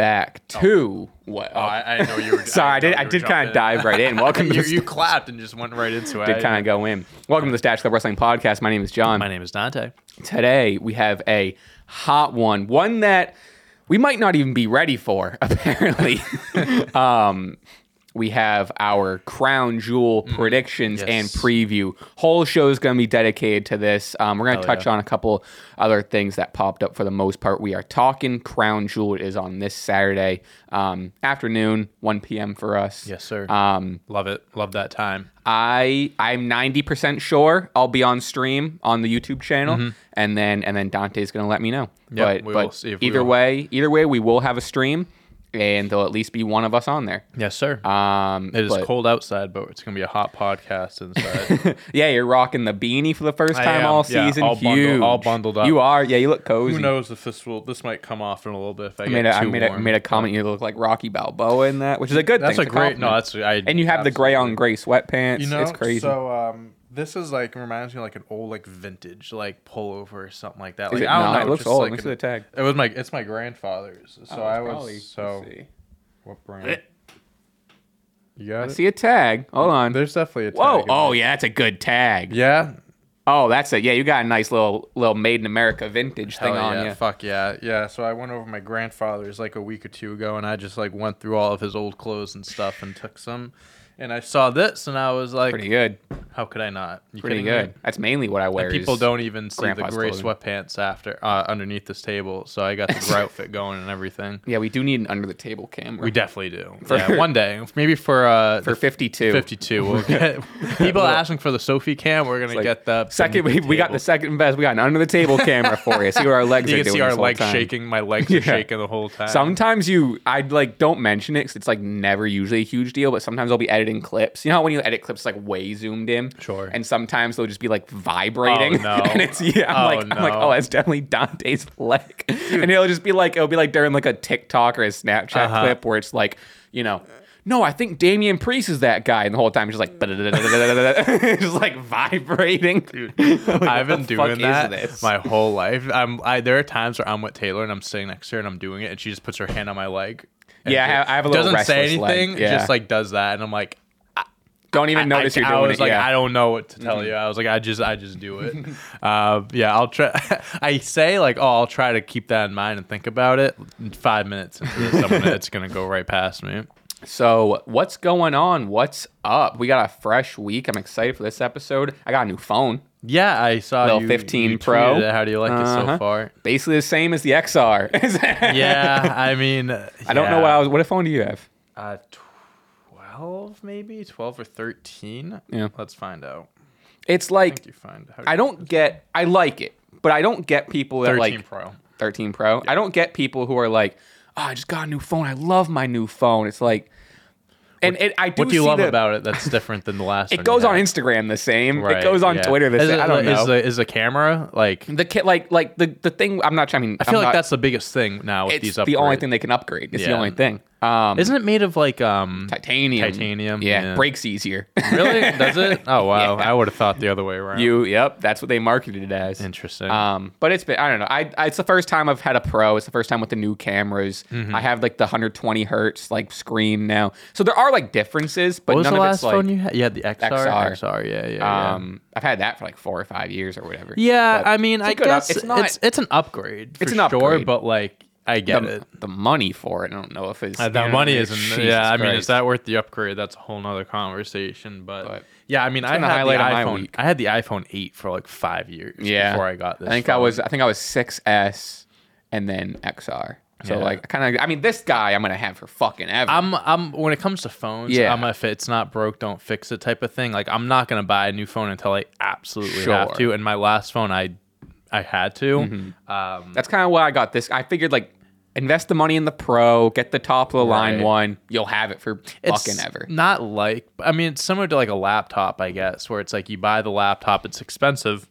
back to what? Oh, I, I know you were. Sorry, I did. I did kind of dive right in. Welcome to you, the you clapped and just went right into it. did kind of go in. Welcome to the Stache Club Wrestling Podcast. My name is John. My name is Dante. Today we have a hot one, one that we might not even be ready for. Apparently, um, we have our crown jewel predictions and preview. Whole show is going to be dedicated to this. Um, we're going to touch on a couple other things that popped up. For the most part, we are talking crown jewel is on this Saturday um, afternoon, 1 p.m. for us. Yes, sir. Um, Love it. Love that time. I I'm 90% sure I'll be on stream on the YouTube channel and then and then Dante's going to let me know. Mm-hmm. Yep, but but will see if we either way, either way we will have a stream and there'll at least be one of us on there. Yes, sir. Um it is but- cold outside, but it's gonna be a hot podcast inside. Yeah, you're rocking the beanie for the first time all yeah, season. all bundled- all bundled up. You are. Yeah, you look cozy. Who knows if this will? This might come off in a little bit if I, I made get a, I too made a, made a comment. You look like Rocky Balboa in that, which is a good That's thing. a It's great. No, that's I. and you have the gray on gray sweatpants. You know, it's crazy. So um, this is like reminds me of like an old like vintage like pullover or something like that. Like it I don't not? know. It looks just old. Like Let me see an- the tag. It was my. It's my grandfather's. So Oh, I it's was probably- so. let's see. What brand? You got I it. see a tag. Hold on. There's definitely a. Tag Whoa! in Oh there. yeah, that's a good tag. Yeah. Oh, that's it. Yeah, you got a nice little little made in America vintage thing Hell on yeah, you. Fuck yeah, yeah. So I went over my grandfather's like a week or two ago, and I just like went through all of his old clothes and stuff and took some. And I saw this, and I was like, Pretty good. "How could I not?" You Pretty kidding me? good. That's mainly what I wear. And people don't even see the gray clothing. sweatpants after uh, underneath this table, so I got the gray outfit going and everything. Yeah, we do need an under the table camera. We definitely do. yeah, one day, maybe for uh, for 52. 52, we'll get people asking for the Sophie cam. We're gonna Like, get the Second, we, we got the second best. We got an under the table camera for you. See what our legs You are can see our legs shaking. My legs Yeah. are shaking the whole time. Sometimes you, I like don't mention it 'cause it's like never usually a huge deal, but sometimes I'll be editing clips. You know how when you edit clips, like way zoomed in. Sure. And sometimes they'll just be like vibrating. Oh, no. and it's yeah. I'm Oh, like I'm like oh that's definitely Dante's leg. and it'll just be like it'll be like during like a TikTok or a Snapchat Uh-huh. clip where it's like you know. No, I think Damian Priest is that guy, and the whole time just like, just like vibrating. Dude, I've been doing that my whole life. I'm I there are times where I'm with Taylor and I'm sitting next to her and I'm doing it and she just puts her hand on my leg. Yeah, I have- I have a little doesn't say anything, yeah. just like does that and I'm like I, don't even notice I, you're I was it. like, yeah. Mm-hmm. I don't know what to tell you. I was like, I just, I just do it. uh, yeah, I'll try. I say like, oh, I'll try to keep that in mind and think about it. Five minutes into this, I'm gonna, it's gonna go right past me. So, what's going on? What's up? We got a fresh week. I'm excited for this episode. I got a new phone. Yeah, I saw Little you. 15 you Pro. it. How do you like it Uh-huh. so far? Basically the same as the XR. Yeah, I mean, I don't know what I was. What phone do you have? Uh, twelve maybe twelve or thirteen. Yeah. let's find out. It's like you find. I don't get. I like it, but I don't get people that Thirteen like Pro. 13 Pro. I don't get people who are like, "Oh, I just got a new phone. I love my new phone." It's like, and it, I do What do you love the- about it that's different than the last? It goes on? Instagram the same. Right, it goes on yeah. Twitter the Is same. it- I don't know. Is the, is the camera like? the kit like like the the thing. I'm not. I mean, I feel like that's the biggest thing now with it's these the only thing they can upgrade. It's the only thing. Um, Isn't it made of like um? titanium? Titanium, Yeah, yeah. breaks easier. Really? Does it? Oh wow! Yeah. I would have thought the other way around. you. Yep. That's what they marketed it as. Interesting. Um, but it's been I don't know. I, I it's the first time I've had a pro. It's the first time with the new cameras. Mm-hmm. I have like the 120 hertz like screen now. So there are like differences, but what was none the of last it's like. phone you had? You had the XR. XR. XR. Yeah, yeah. yeah. um, I've had that for like four or five years or whatever. Yeah, But I mean, I a I up- guess it's not it's it's an upgrade. It's an sure, upgrade. but like I get the, it. the money for it. I don't know if it's Uh, you the know, money isn't. Yeah, I mean, is that worth the upgrade? That's a whole nother conversation. But, But yeah, I mean, I had the highlight of my iPhone. I had the iPhone eight for like five years. Yeah. before I got this. I think I was I think I was 6S and then XR. So Yeah. like kind of I mean this guy I'm gonna have for fucking ever. I'm I'm when it comes to phones, Yeah. I'm a if it's not broke, don't fix it type of thing. Like I'm not gonna buy a new phone until I absolutely Sure. have to. And my last phone, I I had to. Mm-hmm. Um, That's kind of why I got this. I figured like invest the money in the pro, get the top of the line Right. one. You'll have it for It's fucking ever. Not like I mean, it's similar to like a laptop, I guess, where it's like you buy the laptop, it's expensive,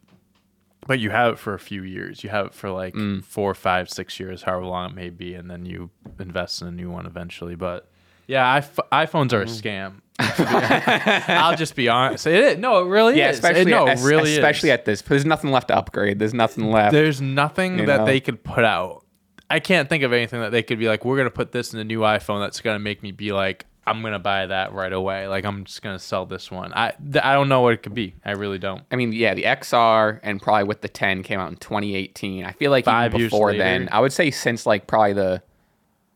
but you have it for a few years. You have it for like Mm. four, five, six years, however long it may be, and then you invest in a new one eventually. But yeah, iPh- iPhones Mm. are a scam. I'll just be honest. It is. No, it really Yeah, is. especially it, no, at, really especially is. at this. There's nothing left to upgrade. There's nothing left. There's nothing that know? they could put out. I can't think of anything that they could be like, we're gonna put this in the new iPhone that's gonna make me be like, I'm gonna buy that right away. Like I'm just gonna sell this one. I th- I don't know what it could be. I really don't. I mean, yeah, the XR and probably with the 10 came out in 2018. I feel like Five even before then, I would say since like probably the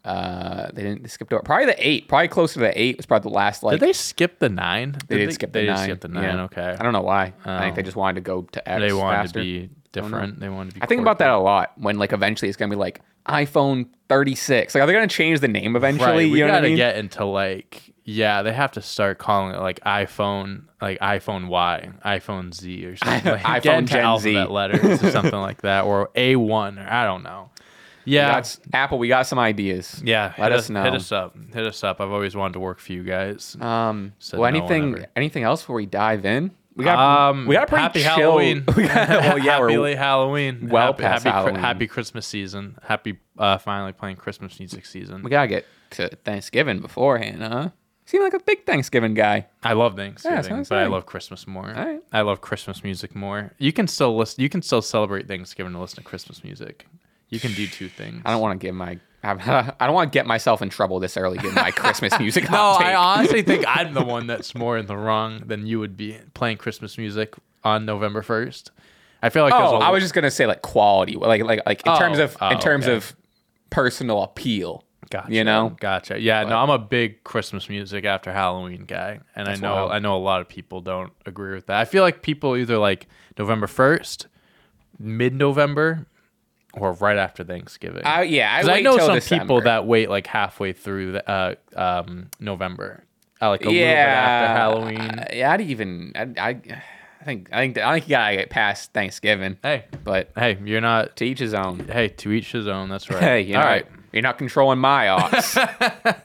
uh they didn't they skipped over probably the eight, probably closer to the eight was probably the last like Did they skip the nine? they did skip the they nine. Skip the nine. Yeah. Okay. I don't know why. I think they Oh. just wanted to go to X. They wanted faster. to be different. They wanted to be. I think about that a lot when like eventually it's gonna be like iPhone 36. Like, are they gonna change the name eventually? Right. We you know gotta I mean? get into like yeah. They have to start calling it like iPhone, like iPhone Y, iPhone Z, or something. Like, iPhone Gen Z. alphabet letters or something like that, or A one, or I don't know. Yeah. That's Apple. We got some ideas. Yeah, let hit us know. Hit us up. Hit us up. I've always wanted to work for you guys. Um, Said well, no anything, anything else before we dive in? We got, um, we got a pretty happy chill. Halloween. we got- well, yeah, happy we're, late Halloween. well happy, past happy, Halloween. happy Christmas season. Happy uh, finally playing Christmas music season. we gotta get to Thanksgiving beforehand, huh? Seem like a big Thanksgiving guy. I love Thanksgiving, what but I love Christmas more. Alright. I love Christmas music more. You can still listen. You can still celebrate Thanksgiving and listen to Christmas music. You can do two things. I don't want to give my. I don't want to get myself in trouble this early getting my Christmas music. No, I honestly think I'm the one that's more in the wrong than you would be playing Christmas music on November first. I feel like there's Oh, I was just gonna say like quality, like like like in oh, terms Oh, of oh, in terms okay. of personal appeal. Gotcha. You know? Gotcha. Yeah, no, I'm a big Christmas music after Halloween guy, and I know. I know a lot of people don't agree with that. I feel like people either like November first, mid November, or right after Thanksgiving. I, yeah, I, I, know some December. people that wait like halfway through the, uh, um, November, uh, like a yeah, little bit after Halloween. uh, yeah, I'd even I, I, I think I think I think you gotta get past Thanksgiving, Hey, but hey, you're not. to each his own. Hey, to each his own. That's right. Hey, you know, all right. you're not controlling my ox.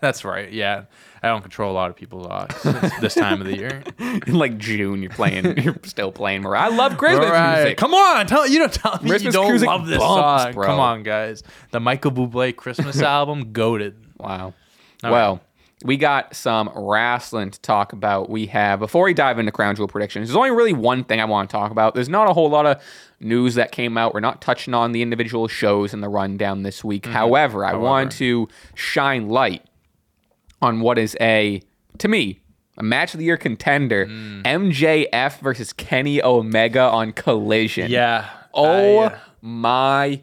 That's right. Yeah, I don't control a lot of people's ox this- time of the year. In like June, you're playing, you're still playing. Mariah. I love Christmas Right. music. Come on, tell you don't tell me you don't love this bumps, song. bro. Come on, guys. The Michael Bublé Christmas album, goaded. Wow. All well, we got some wrestling to talk about. We have before we dive into crown jewel predictions. There's only really one thing I want to talk about. There's not a whole lot of news that came out. We're not touching on the individual shows in the rundown this week. Mm-hmm. However, I However. want to shine light on what is a to me a match of the year contender: MJF versus Kenny Omega on Collision. Yeah. Oh I, uh, my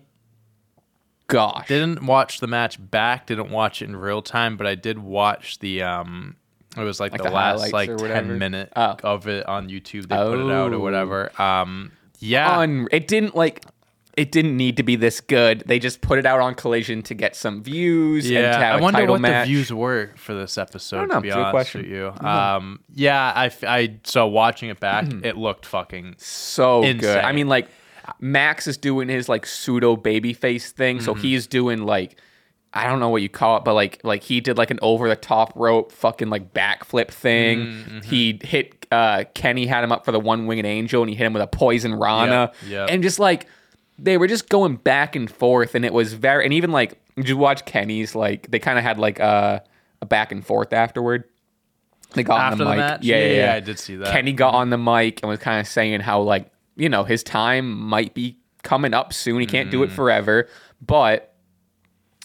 gosh. didn't watch the match back. Didn't watch it in real time, but I did watch the. um It was like, Like the, the last like ten minute Oh. of it on YouTube. They put it out or Oh. whatever. Um. Yeah. un- it didn't like it didn't need to be this good. They just put it out on Collision to get some views and to Yeah, I wonder what match. the views were for this episode. I don't know. To be honest question. with you, um, yeah, I so watching it back, Mm-hmm. it looked fucking so good. I mean, like Max is doing his like pseudo baby face thing, Mm-hmm. so he's doing like I don't know what you call it, but like like he did like an over the top rope fucking like backflip thing. Mm-hmm. He hit uh Kenny had him up for the one winged angel and he hit him with a poison rana. And just like they were just going back and forth and it was very and even like did you watch Kenny's like they kind of had like uh, a back and forth afterward. They got on the the, mic. match. Yeah, yeah, yeah. I did see that. Kenny got on the mic and was kind of saying how like you know his time might be coming up soon. He can't do Mm. it forever, but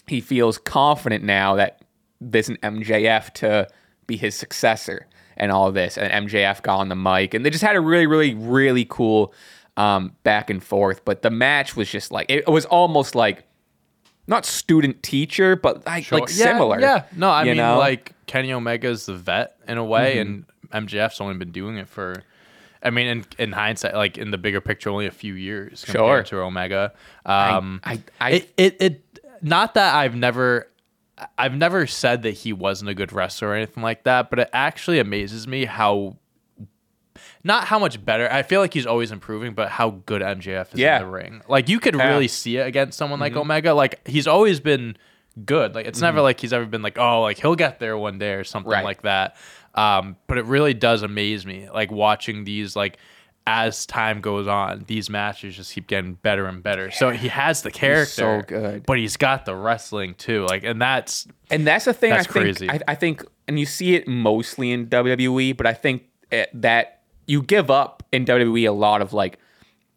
he feels confident now that there's an MJF to be his successor and all of this. And MJF got on the mic and they just had a really, really, really cool um, back and forth. But the match was just like it was almost like not student teacher, but like Sure. like Yeah, similar. Yeah, no, I mean know? like Kenny Omega's the vet in a way, Mm-hmm. and MJF's only been doing it for. I mean, in, in hindsight, like in the bigger picture, only a few years compared to Omega. Um, I- I- it, it it not that I've never I've never said that he wasn't a good wrestler or anything like that, but it actually amazes me how not how much better. I feel like he's always improving, but how good MJF is Yeah. in the ring. Like you could Yeah. really see it against someone like Mm-hmm. Omega. Like he's always been good. Like it's never like he's ever been like, oh, like he'll get there one day or something Right. like that. Um, but it really does amaze me, like watching these like as time goes on, these matches just keep getting better and better. So he has the character, So good. but he's got the wrestling too. Like, and that's And that's the thing That's I think. I, I think and you see it mostly in WWE, but I think it, that you give up in WWE a lot of like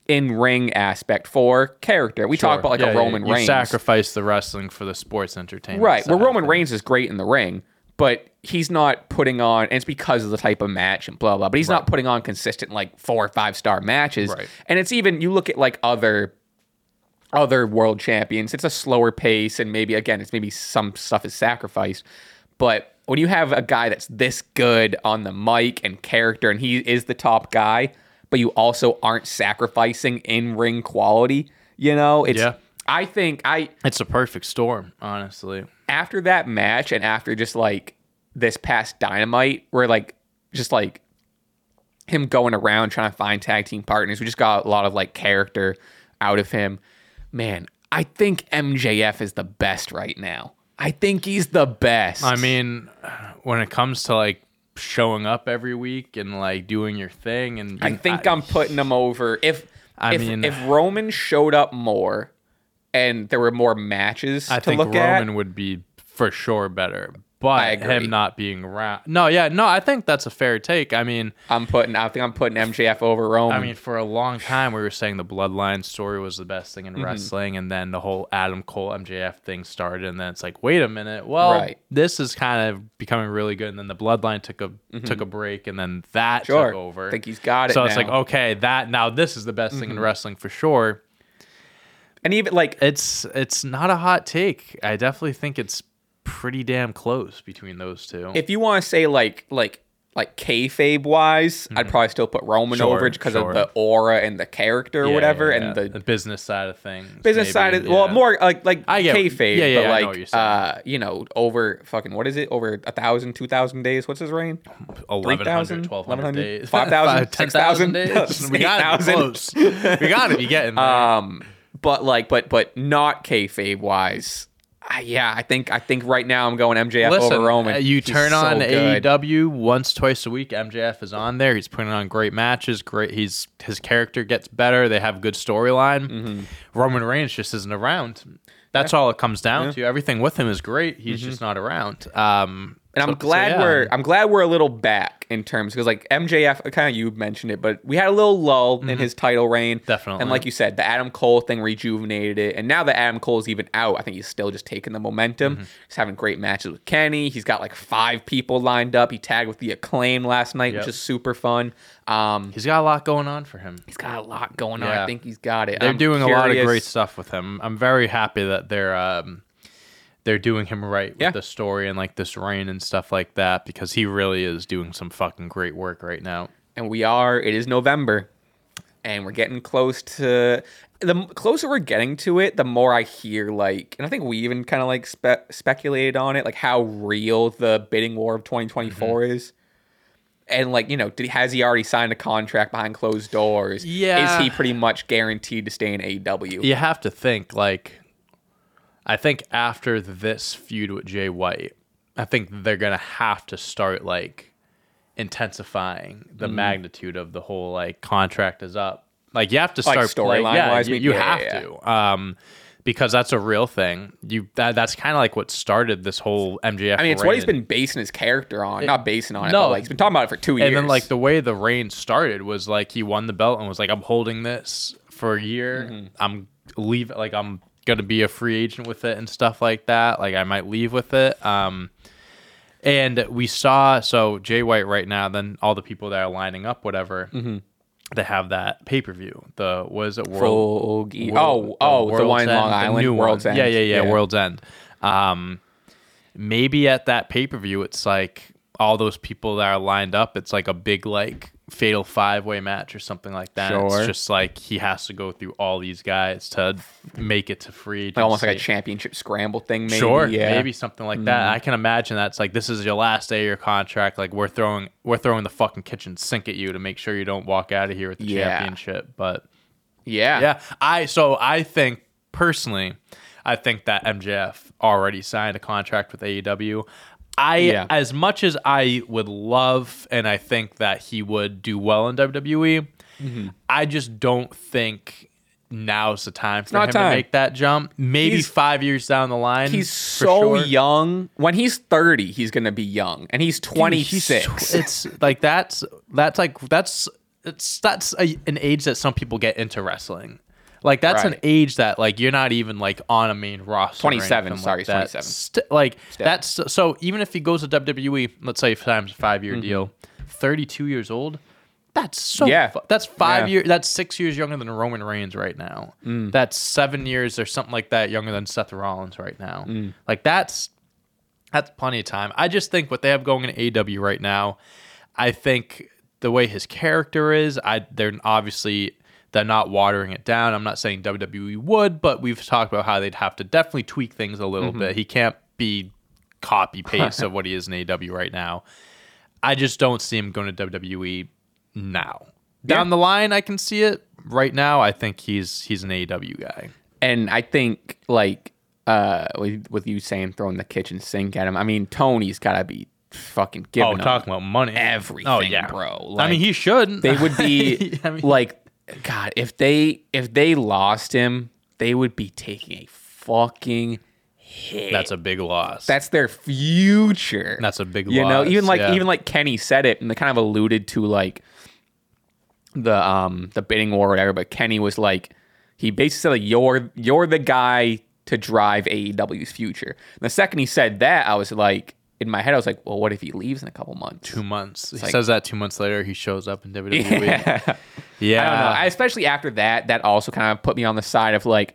in ring aspect for character. We talk about like Yeah, a yeah, Roman you Reigns. sacrifice the wrestling for the sports entertainment, Right. Well, Roman. Reigns is great in the ring, but he's not putting on, and it's because of the type of match and blah, blah, but he's not putting on consistent, like, four or five star matches. Right. And it's even, you look at, like, other other world champions, it's a slower pace, and maybe, again, it's maybe some stuff is sacrificed. But when you have a guy that's this good on the mic and character, and he is the top guy, but you also aren't sacrificing in ring quality, you know, it's. Yeah. I think I It's a perfect storm, honestly. after that match and after just like this past dynamite where like just like him going around trying to find tag team partners we just got a lot of like character out of him man i think mjf is the best right now i think he's the best I mean, when it comes to like showing up every week and like doing your thing, and i think i'm putting him over if I if, mean- if roman showed up more and there were more matches I to think look Roman at would be for sure better. But him not being around. No, yeah, no, I think that's a fair take. I mean, i'm putting i think i'm putting mjf over roman I mean, for a long time we were saying the bloodline story was the best thing in Mm-hmm. wrestling, and then the whole Adam Cole MJF thing started, and then it's like, wait a minute, well, Right. this is kind of becoming really good, and then the bloodline took a took a break, and then that Mm-hmm. Sure. took over. I think he's got it So it's like. Mm-hmm. okay, that now this is the best thing in wrestling for sure. and even like It's it's not a hot take. I definitely think it's pretty damn close between those two. if you want to say like like like kayfabe wise, I'd probably still put Roman Mm-hmm. Sure, over because sure. of the aura and the character or Yeah, wof yeah, and yeah. the business side of things. business maybe, side. Of, Well, more like like I get- kayfabe, yeah, yeah, but know like you're uh, you know, over fucking what is it? Over a thousand, two thousand days. What's his reign? 1100, 3,000, 1200 days. 5,000, 10,000 6,000, days. We got be close. We got to be getting there. Um, but like, but but not kayfabe wise. Uh, yeah, I think I think right now I'm going MJF Listen, over Roman. uh, you He's turn so on good. AEW once, twice a week. MJF is on there. He's putting on great matches. Great. He's his character gets better. They have good storyline. Mm-hmm. Roman Reigns just isn't around. That's all it comes down to. Everything with him is great. He's just not around. Um, And I'm so- so glad yeah. we're I'm glad we're a little back in terms because like MJF kind of you mentioned it, but we had a little lull in his title reign. Mm-hmm. Definitely. And like you said, the Adam Cole thing rejuvenated it. And now that Adam Cole's even out, I think he's still just taking the momentum. Mm-hmm. He's having great matches with Kenny. He's got like five people lined up. He tagged with the acclaim last night, Yep. which is super fun. Um, he's got a lot going on for him. he's got a lot going on. I think he's got it. They're I'm doing a lot of great stuff with him. I'm very happy that they're um, they're doing him right with Yeah. the story and like this rain and stuff like that because he really is doing some fucking great work right now. and we are it is november and we're getting close to the closer we're getting to it the more i hear like and i think we even kind of like spe- speculated on it like how real the bidding war of 2024 Mm-hmm. is and like you know did, has he already signed a contract behind closed doors Yeah. is he pretty much guaranteed to stay in aew You have to think like I think after this feud with Jay White, I think they're gonna have to start like intensifying the Mm-hmm. magnitude of the whole like contract is up. Like you have to start Like storyline yeah, wise, you, you yeah, have yeah, to. Um because that's a real thing. You that, that's kind of like what started this whole MJF. i mean it's what he's been basing his character on not basing on it no. like he's been talking about it for two years And then like the way the reign started was like he won the belt and was like, I'm holding this for a year. Mm-hmm. I'm leave like I'm gonna be a free agent with it and stuff like that. Like I might leave with it. Um and we saw so Jay White right now, then all the people that are lining up, whatever, Mm-hmm. they have that pay per view. The was it World World- oh oh the World's one in End, long the island new one. world's end Yeah, yeah, yeah, World's End. Um, maybe at that pay per view, it's like all those people that are lined up. It's like a big like fatal five way match or something like that. Sure. It's just like he has to go through all these guys to make it to free like almost like a championship scramble thing maybe Sure, yeah maybe something like that. Mm-hmm. I can imagine that's like this is your last day of your contract. Like we're throwing we're throwing the fucking kitchen sink at you to make sure you don't walk out of here with the Yeah. championship. But yeah yeah, I so I think personally, I think that MJF already signed a contract with AEW. I Yeah. as much as I would love and I think that he would do well in WWE, Mm-hmm. I just don't think now's the time for him time. to make that jump. Maybe He's- five years down the line. He's so sure. young. When he's 30, he's going to be young. And he's Dude, 26. he's it's like that's that's like that's it's that's a, an age that some people get into wrestling. Like that's an age that like you're not even like on a main roster. 27, sorry, like 27. St- like that's so even if he goes to WWE, let's say times a five year deal, 32 years old. That's so. Mm-hmm. Yeah. fu- that's five Yeah. Mm. years. That's six years younger than Roman Reigns right now. That's seven years or something like that younger than Seth Rollins right now. Mm. Like that's that's plenty of time. I just think what they have going in AEW right now, I think the way his character is, I they're obviously they're not watering it down. I'm not saying WWE would, but we've talked about how they'd have to definitely tweak things a little bit. He can't be copy paste of what he is in AEW right now. I just don't see him going to WWE now. Down the line, I can see it. Right now, I think he's he's an AEW guy. And I think, like, uh, with, with you saying throwing the kitchen sink at him, I mean, Tony's got to be fucking giving Oh, him talking about money, everything, Oh yeah, bro. Like, I mean, he should. they would be I mean- like god if they if they lost him they would be taking a fucking hit That's a big loss. that's their future That's a big you know even like yeah. even like kenny said it and they kind of alluded to like the um the bidding war or whatever but kenny was like he basically said like you're you're the guy to drive aew's future and the second he said that i was like in my head i was like well what if he leaves in a couple months two months. He like- says that two months later, he shows up in WWE. yeah. Yeah, I don't know. I, especially after that, that also kind of put me on the side of like,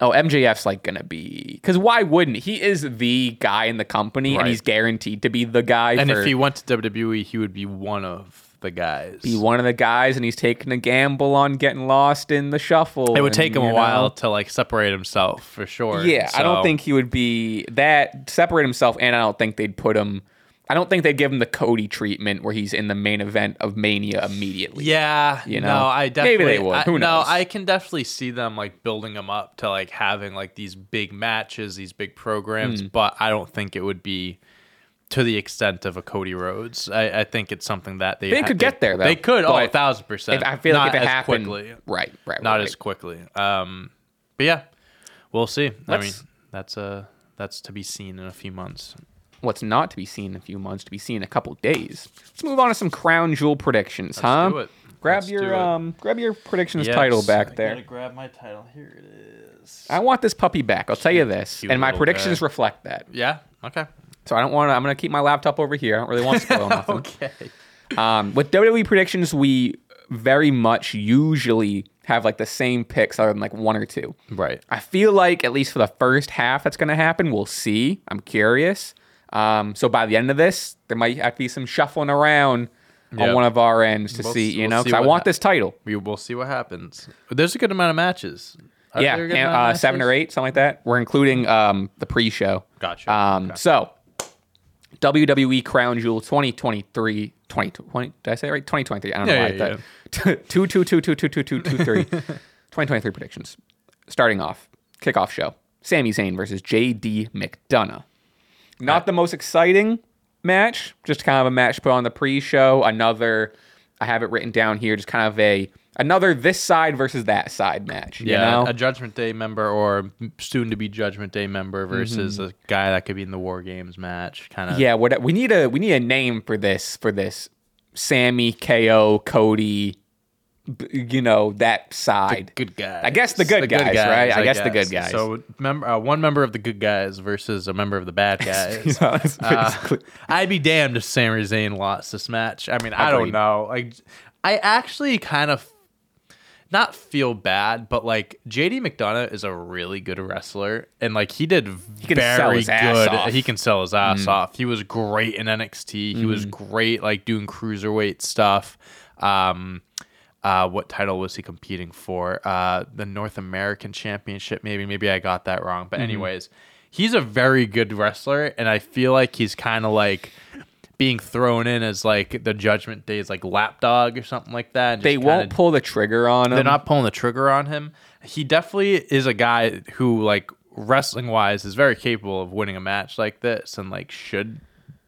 oh, MJF's like gonna be because why wouldn't he? Is the guy in the company Right. and he's guaranteed to be the guy. and for, if he went to WWE, he would be one of the guys. be one of the guys and he's taking a gamble on getting lost in the shuffle. it would and, take him you a while to like separate himself for sure. Yeah, I don't think he would be that separate himself, and I don't think they'd put him. I don't think they'd give him the Cody treatment where he's in the main event of Mania immediately. Yeah, You no, know? I Maybe definitely they would. I- Who No. I can definitely see them like building him up to like having like these big matches, these big programs, hmm. but I don't think it would be to the extent of a Cody Rhodes. I, I think it's something that they They could get there, though, They could, oh, a but thousand percent. If, I feel like if it as happened, quickly, right, right, not right. as quickly. Um, but yeah, we'll see. I mean, that's uh that's to be seen in a few months. what's not to be seen in a few months to be seen in a couple days. Let's move on to some crown jewel predictions, huh? do it. Grab Let's do your it. um grab your predictions Yes, title I back there. Gotta grab my title. Here it is. I want this puppy back. I'll tell you this. cute And my predictions guy. reflect that. Yeah. Okay. So I don't want to I'm going to keep my laptop over here. I don't really want to spoil nothing. Okay. Um, with WWE predictions, we very much usually have like the same picks other than like one or two. Right. I feel like at least for the first half that's going to happen. We'll see. I'm curious. Um, so by the end of this, there might have to be some shuffling around Yeah. on one of our ends to We'll see, you we'll know, because I want hap- this title. We will see what happens. There's a good amount of matches. Are yeah, there a good and, uh, seven or eight, something like that. We're including um, the pre-show. Gotcha. Um, Okay. So, WWE Crown Jewel 2023, 2020. Did I say it right? 2023. I don't know Yeah, why yeah, I thought. Two, two, two, two, two, two, two, two, three. 2023 predictions. Starting off, kickoff show. Sami Zayn versus JD McDonagh. Not the most exciting match, just kind of a match put on the pre-show. Another, I have it written down here, just kind of a another this side versus that side match. You yeah, know? a Judgment Day member or soon to be Judgment Day member versus a guy that could be in the War Games match. Kind of. Yeah, what we need a we need a name for this for this Sami KO Cody you know that side. Good guys. I guess the good guys, right? I guess the good guys. So, mem- uh, one member of the good guys versus a member of the bad guys. You Uh, I'd be damned if Sami Zayn lost this match. I mean, I don't know. Like, I actually kind of not feel bad, but like JD McDonagh is a really good wrestler, and like he did can sell very good. off. He can sell his ass off. He was great in NXT. He was great like doing cruiserweight stuff. Um, uh, what title was he competing for? Uh, the North American Championship, maybe. Maybe I got that wrong. But Mm-hmm. anyways, he's a very good wrestler, and I feel like he's kind of like being thrown in as like the Judgment Day's like lapdog or something like that. they won't kinda- pull the trigger on him. They're not pulling the trigger on him. He definitely is a guy who like wrestling wise is very capable of winning a match like this and like should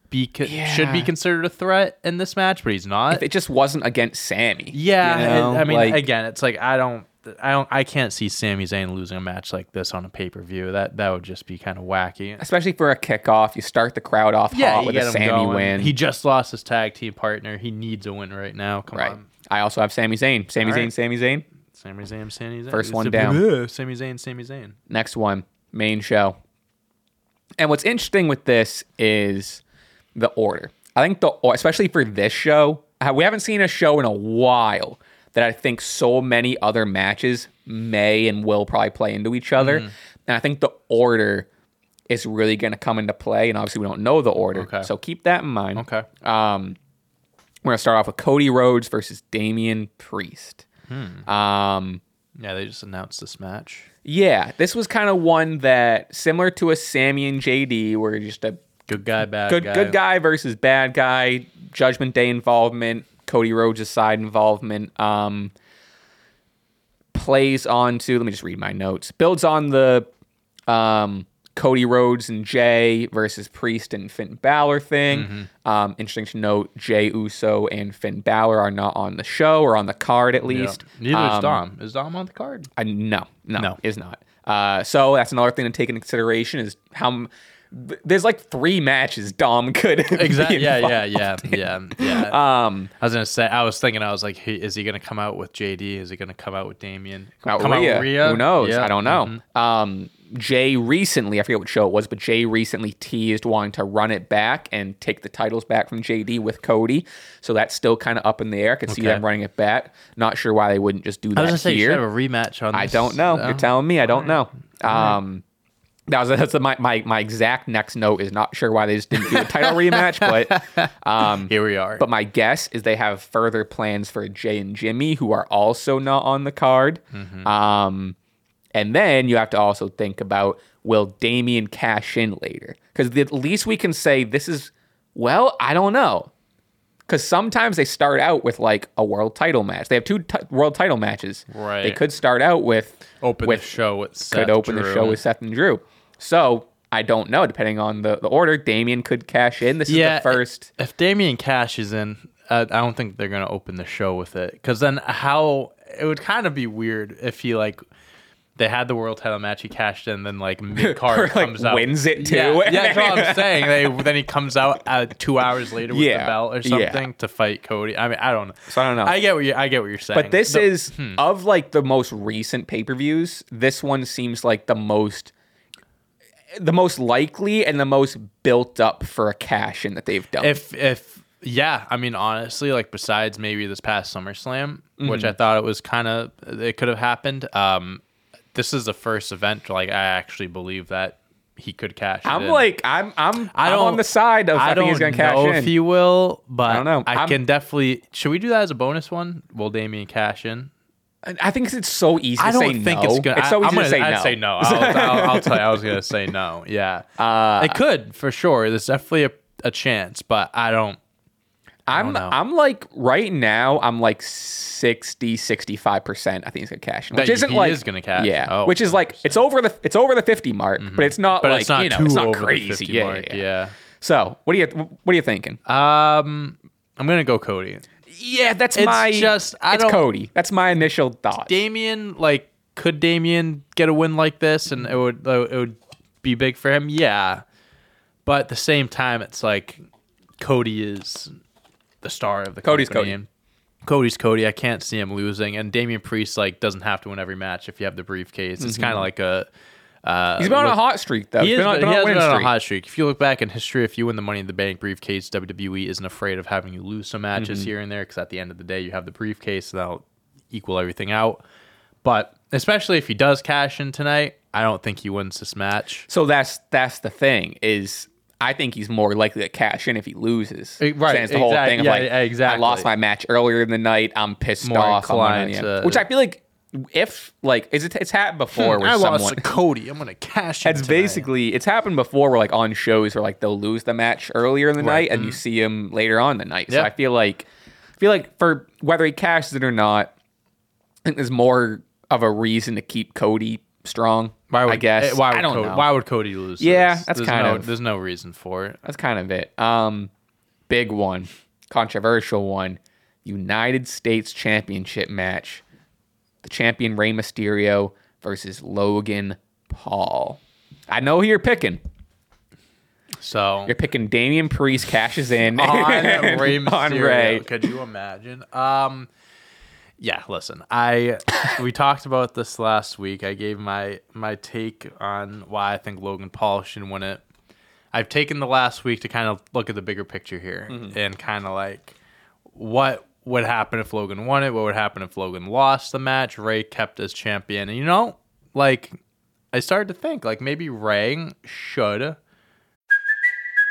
be co- should be considered a threat in this match, but he's not. If it just wasn't against Sami. yeah, you know? it- I mean, Like, again, it's like I don't, I don't, I can't see Sami Zayn losing a match like this on a pay per view. That that would just be kind of wacky. especially for a kickoff, you start the crowd off hot with a Sami going. win. He just lost his tag team partner. He needs a win right now. Come right. on. I also have Sami Zayn. Sami All Zayn, right. Sami Zayn. Sami Zayn, Sami Zayn. First It's one down. Sami Zayn, Sami Zayn. Next one, main show. And what's interesting with this is the order. I think the especially for this show, uh, we haven't seen a show in a while that I think so many other matches may and will probably play into each other. Mm-hmm. And I think the order is really going to come into play. And obviously, we don't know the order, Okay. so keep that in mind. Okay. Um, we're gonna start off with Cody Rhodes versus Damian Priest. Hmm. Um, Yeah, they just announced this match. yeah, this was kind of one that similar to a Sami and JD, where just a Good guy, bad good guy. good guy versus bad guy, Judgment Day involvement, Cody Rhodes' side involvement. Um, plays on to let me just read my notes. Builds on the um, Cody Rhodes and Jey versus Priest and Finn Balor thing. Mm-hmm. Um, interesting to note, Jey Uso and Finn Balor are not on the show or on the card at Yeah. least. Neither Um, is Dom. Is Dom on the card? I, no, no, No. is not. Uh, so that's another thing to take into consideration is how there's like three matches Dom could Exactly. Yeah, yeah, yeah, yeah, yeah. Um, I was gonna say. I was thinking. I was like, hey, is he gonna come out with JD? Is he gonna come out with Damian? Come Rhea. out with Rhea? Who knows? Yeah. I don't know. Mhm. Um, Jey recently, I forget what show it was, but Jey recently teased wanting to run it back and take the titles back from JD with Cody. So that's still kind of up in the air. I could see Okay. them running it back. Not sure why they wouldn't just do I was that gonna say you should have a rematch on. I this. don't know. You're telling me. I don't know. Um, that was that's my, my my exact next note is not sure why they just didn't do a title rematch, but um, Here we are. but my guess is they have further plans for Jey and Jimmy, who are also not on the card. Mm-hmm. Um, and then you have to also think about will Damian cash in later? Because at least we can say this is well, I don't know. Because sometimes they start out with like a world title match. They have two ti- world title matches. Right. They could start out with open with the show with Seth could open the show with Seth and Drew. So I don't know. Depending on the, the order, Damian could cash in. This Yeah, is the first. If Damian Cash is in, I don't think they're gonna open the show with it. Because then how it would kind of be weird if he like they had the world title match, he cashed in, then like mid card like, comes out, wins it, too. Yeah, yeah that's what I'm saying. They, then he comes out uh, two hours later with Yeah, the belt or yeah. something to fight Cody. I mean, I don't know. So I don't know. I get what you I get what you're saying. But this The- is hmm. of like the most recent pay per views. This one seems like the most, the most likely and the most built up for a cash in that they've done. if if yeah, I mean honestly, like besides maybe this past SummerSlam, which Mm-hmm. I thought it was kind of it could have happened. Um, this is the first event like I actually believe that he could cash. I'm in. like I'm I'm I I'm on the side of I, I think don't he's gonna cash know in. if he will, but I don't know. I I'm- can definitely. Should we do that as a bonus one? Will Damian cash in? I think it's so easy to I don't think no. it's gonna. It's so I, easy am to say I'd no. say no. I'll, I'll, I'll tell you. I was gonna say no. Yeah, Uh, it could for sure. There's definitely a, a chance, but I don't. I'm don't. I'm like right now I'm like 60 65% I think he's going to cash in. Which That isn't he like is gonna cash. Yeah. Oh, which is like it's over the it's over the 50 mark, but it's not But like it's not you know, too it's not crazy. yeah, yeah, yeah. yeah. So, what are you what are you thinking? Um, I'm gonna go Cody. Yeah, that's it's my just- I it's don't- Cody. That's my initial thought. Damian, like, could Damian get a win like this, and it would it would be big for him? Yeah, but at the same time, it's like Cody is the star of the Cody's company, Cody. and Cody's Cody. I can't see him losing, and Damian Priest like doesn't have to win every match if you have the briefcase. It's mm-hmm. kind of like a. Uh, He's been on a hot streak though. He He's been on, been, he on been on a hot streak. If you look back in history, if you win the Money in the Bank briefcase, WWE isn't afraid of having you lose some matches Mm-hmm. here and there because at the end of the day, you have the briefcase and that'll equal everything out. But especially if he does cash in tonight, I don't think he wins this match. So that's that's the thing is I think he's more likely to cash in if he loses. Eh, right, the whole thing of yeah, like exactly. I lost my match earlier in the night. I'm pissed More off. Gonna- yeah. to- Which I feel like if like is it it's happened before where I someone lost Cody. I'm gonna cash. It's tonight. basically it's happened before where like on shows where like they'll lose the match earlier in the Right. night and you see him later on the night. So I feel like I feel like for whether he cashes it or not, I think there's more of a reason to keep Cody strong. Why would, I guess. eh, Why would I don't Cody, know. Why would Cody lose? Yeah, this? that's there's kind no, of- There's no reason for it. That's kind of it. Um, big one, controversial one, United States Championship match. The champion Rey Mysterio versus Logan Paul. I know who you're picking. So You're picking Damian Priest cashes in on Rey on Rey. Could you imagine? Um, yeah. Listen, I we talked about this last week. I gave my my take on why I think Logan Paul should win it. I've taken the last week to kind of look at the bigger picture here Mm-hmm. and kind of like what would happen if Logan won it. What would happen if Logan lost the match? Rey kept as champion, and you know, like I started to think like maybe Rey should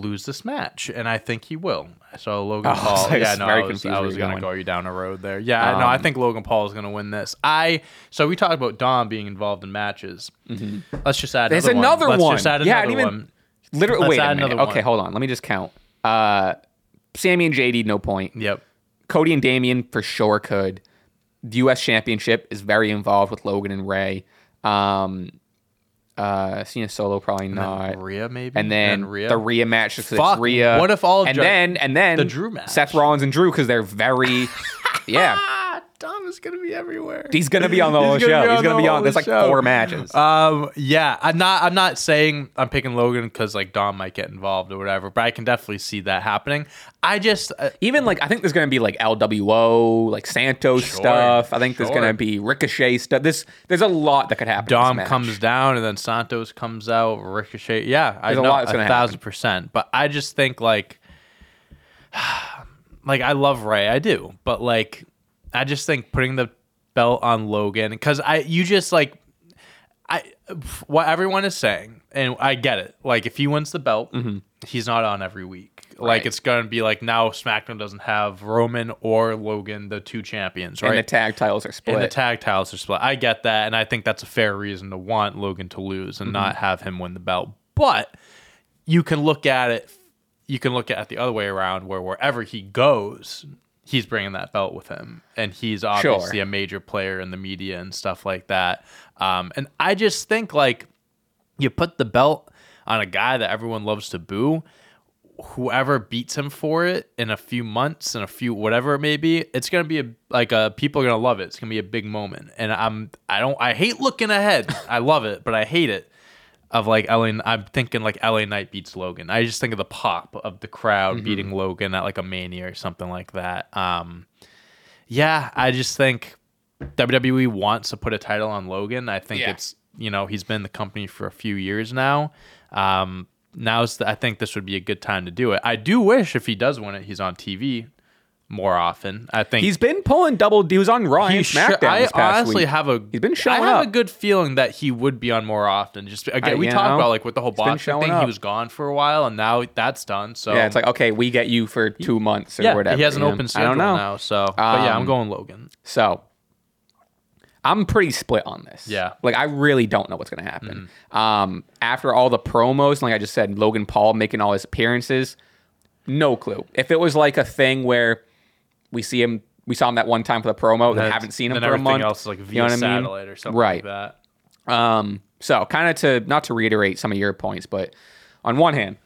Lose this match, and I think he will. So Logan Oh, Paul, yeah, no, I was was, very confused I was gonna going. go you down a road there. Yeah, no, I Um, think Logan Paul is gonna win this. I so we talked about Dom being involved in matches. Let's just add. Mm-hmm. There's another, one. one. Let's just add Yeah, I another didn't even- one. Literally, Let's wait a add minute. Okay, hold on. Let me just count. Uh, Sami and JD, no point. Yep. Cody and Damian for sure could. The U.S. Championship is very involved with Logan and Rey. Um, uh, Cena Solo probably And not. then Rhea maybe, and then Rhea. the Rhea match Fuck, Rhea. what if all of and Ju- then and then the Drew match? Seth Rollins and Drew because they're very yeah. Dom is gonna be everywhere. He's gonna be on the whole He's gonna show. be He's on gonna the be on. There's like show. four matches. Um, yeah, I'm not. I'm not saying I'm picking Logan because like Dom might get involved or whatever, but I can definitely see that happening. I just uh, Even like I think there's gonna be like LWO, like Santos Sure, stuff. I think there's gonna be Ricochet stuff. This there's a lot that could happen. Dom comes down and then Santos comes out. Ricochet, yeah, I There's a know lot that's a gonna thousand happen. percent. But I just think like, like I love Rey, I do, but like, I just think putting the belt on Logan because I you just like, I what everyone is saying, and I get it. Like if he wins the belt, he's not on every week. Like Mm-hmm. Right. it's gonna be like now SmackDown doesn't have Roman or Logan, the two champions, right? and the tag titles are split. And the tag titles are split. I get that, and I think that's a fair reason to want Logan to lose and not have him win the belt. But you can look at it. You can look at it the other way around, where wherever he goes, he's bringing that belt with him, and he's obviously Sure. a major player in the media and stuff like that. Um, and I just think like you put the belt on a guy that everyone loves to boo whoever beats him for it in a few months and a few whatever it may be it's gonna be a like a people are gonna love it. It's gonna be a big moment. And i'm i don't i hate looking ahead. I love it but i hate it of like LA, I'm thinking like LA Knight beats Logan. I just think of the pop of the crowd beating Logan at like a Mania or something like that. Um, yeah, I just think WWE wants to put a title on Logan. I think Yeah. it's you know he's been the company for a few years now. Um, now's the, I think this would be a good time to do it. I do wish if he does win it, he's on TV more often. I think He's been pulling double. He was on Raw and SmackDown I this past honestly week. have a He's been showing I have up. a good feeling that he would be on more often. Just again, I- we talked know, about like with the whole boxing thing. up. He was gone for a while, and now that's done. So yeah, it's like okay, we get you for two months or yeah, whatever. he has an know? open I schedule know. now. So, but yeah, I'm Um, going Logan. So I'm pretty split on this. Yeah. Like I really don't know what's gonna happen. Um after all the promos, like I just said, Logan Paul making all his appearances, no clue. If it was like a thing where we see him we saw him that one time for the promo, then That's- haven't seen him for a month. else like via you know what I mean? or something right. like that. Um, so kind of to not to reiterate some of your points, but on one hand,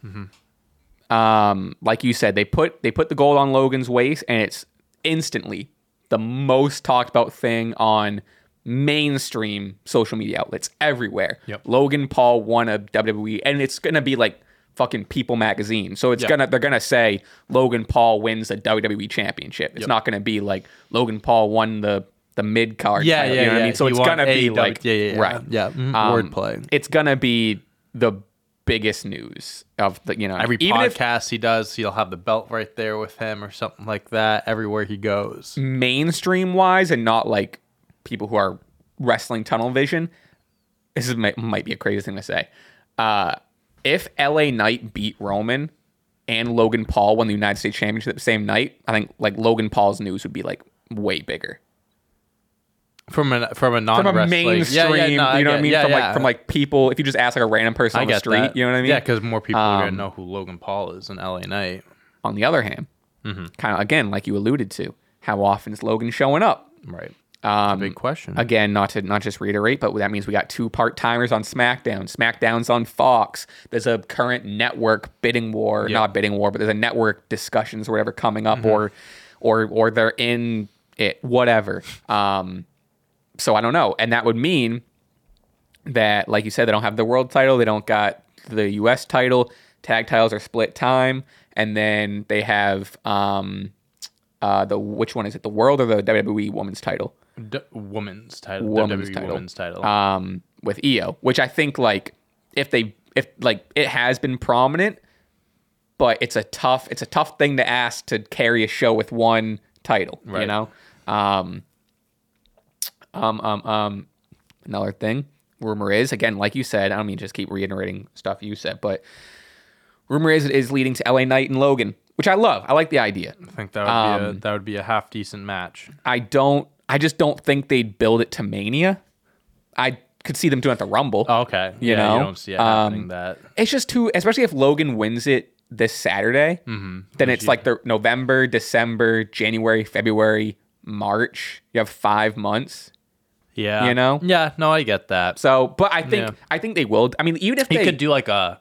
um, like you said, they put they put the gold on Logan's waist, and it's instantly the most talked about thing on mainstream social media outlets everywhere. Yep. Logan Paul won a WWE, and it's gonna be like fucking People magazine. So it's Yeah. gonna they're gonna say Logan Paul wins the WWE championship. It's Yep. not gonna be like Logan Paul won the the mid card. Yeah, title, yeah, you know what yeah. I mean? So it's gonna be like Yeah, yeah, yeah. right, Yeah, mhm. Um, Wordplay. It's gonna be the biggest news of the you know Every even if podcast he does, he'll have the belt right there with him or something like that. Everywhere he goes. mainstream wise and not like people who are wrestling tunnel vision. this is might, might be a crazy thing to say. Uh, if LA Knight beat Roman and Logan Paul won the United States Championship the same night, I think like Logan Paul's news would be like way bigger from a from a non from a mainstream. yeah, yeah, no, you know what I mean? yeah, from like from like people. If you just ask like a random person I on the street, that. you know what I mean? Yeah, because more people are gonna Um, know who Logan Paul is in LA Knight. On the other hand, Mm-hmm. kind of again, like you alluded to, how often is Logan showing up? Right. Um, Big question. Again, not to not just reiterate, but that means we got two part timers on SmackDown. SmackDown's on Fox. There's a current network bidding war, Yeah. not bidding war, but there's a network discussions or whatever coming up, or or or they're in it, whatever. Um, so I don't know, and that would mean that, like you said, they don't have the world title, they don't got the U.S. title. Tag titles are split time, and then they have um, uh, the which one is it, the world or the WWE Women's title? D- woman's title. woman's WWE title. women's title. Um, with Io, which I think like if they if like it has been prominent, but it's a tough it's a tough thing to ask to carry a show with one title. You know. Um. Um. Um. Um. Another thing. Rumor is again, like you said. I don't mean just keep reiterating stuff you said, but rumor is it is leading to LA Knight and Logan, which I love. I like the idea. I think that would be a um, that would be a half decent match. I don't. I just don't think they'd build it to Mania. I could see them doing it at the Rumble. Oh, okay. You yeah, know? you don't see it happening Um, that. It's just too, especially if Logan wins it this Saturday. Then it's like the November, December, January, February, March. You have five months. Yeah. you know? Yeah. No, I get that. So, but I think Yeah. I think they will. I mean, even if He they could do like a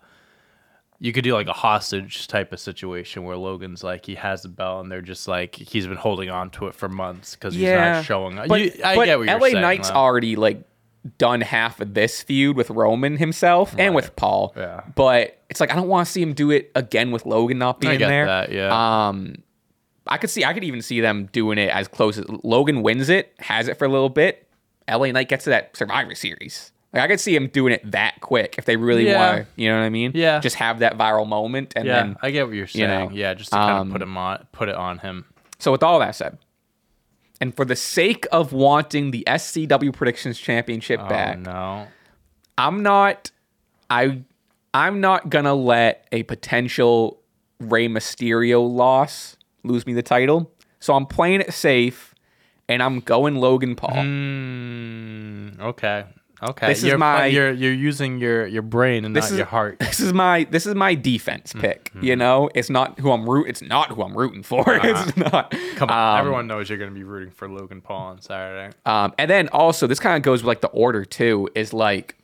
you could do like a hostage type of situation where Logan's like he has the belt and they're just like he's been holding on to it for months because he's not showing up. But, You- I but get what you're LA saying. Knight's though. already like done half of this feud with Roman himself and with Paul. Yeah. But it's like I don't want to see him do it again with Logan not being there. that, yeah. Um I could see I could even see them doing it as close as Logan wins it, has it for a little bit. LA Knight gets to that Survivor series. Like I could see him doing it that quick if they really Yeah. want. You know what I mean? Yeah. Just have that viral moment and Yeah, then I get what you're saying. you know, yeah, just to kind um, of put him on put it on him. So with all that said, and for the sake of wanting the SCW Predictions Championship back, Oh no. I'm not I I'm not gonna let a potential Rey Mysterio loss lose me the title. So I'm playing it safe and I'm going Logan Paul. Mm, okay. Okay. This is you're, my- you're you're using your your brain and This not is your heart. This is my this is my defense pick. You know, it's not who I'm root. It's not who I'm rooting for. It's not. Come on, Um, everyone knows you're going to be rooting for Logan Paul on Saturday. Um, and then also this kind of goes with like the order too. Is like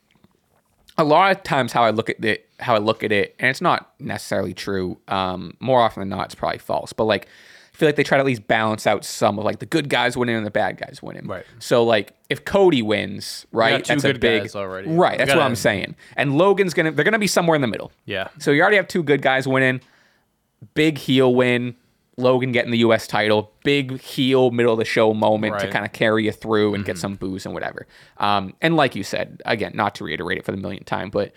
a lot of times how I look at it, how I look at it, and it's not necessarily true. Um, more often than not, it's probably false. But like, feel like they try to at least balance out some of like the good guys winning and the bad guys winning. Right. So like, if Cody wins, right, two that's a big already. right. We That's what gotta- I'm saying. And Logan's gonna, they're gonna be somewhere in the middle. Yeah. So you already have two good guys winning. Big heel win. Logan getting the U.S. title. Big heel middle of the show moment to kind of carry you through and get some booze and whatever. Um, and like you said, again, not to reiterate it for the millionth time, but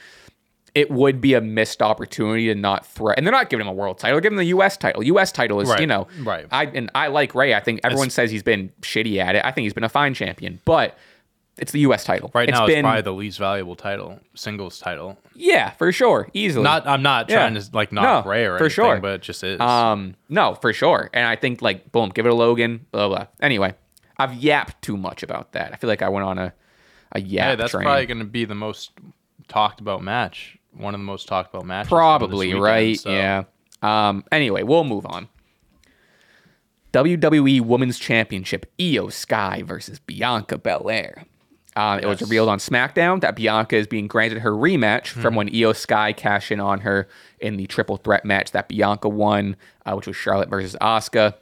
it would be a missed opportunity to not threat. And they're not giving him a world title; they're giving him the U.S. title. U.S. title is, Right, you know, right. I and I like Rey. I think everyone says he's been shitty at it. I think he's been a fine champion, but it's the U.S. title. Right It's now, been it's probably the least valuable title, singles title. yeah, for sure, easily. Not, I'm not Yeah. trying to like knock No, Rey or for anything, sure. but it just is. Um, no, for sure. And I think like boom, give it a Logan. Blah blah. Anyway, I've yapped too much about that. I feel like I went on a a yap hey, that's train. probably going to be the most talked about match. One of the most talked about matches. Probably weekend, right. so- Yeah. Um. Anyway, we'll move on. WWE Women's Championship: Io Sky versus Bianca Belair. Uh, It was revealed on SmackDown that Bianca is being granted her rematch Hmm. from when Io Sky cashed in on her in the triple threat match that Bianca won, uh, which was Charlotte versus Asuka.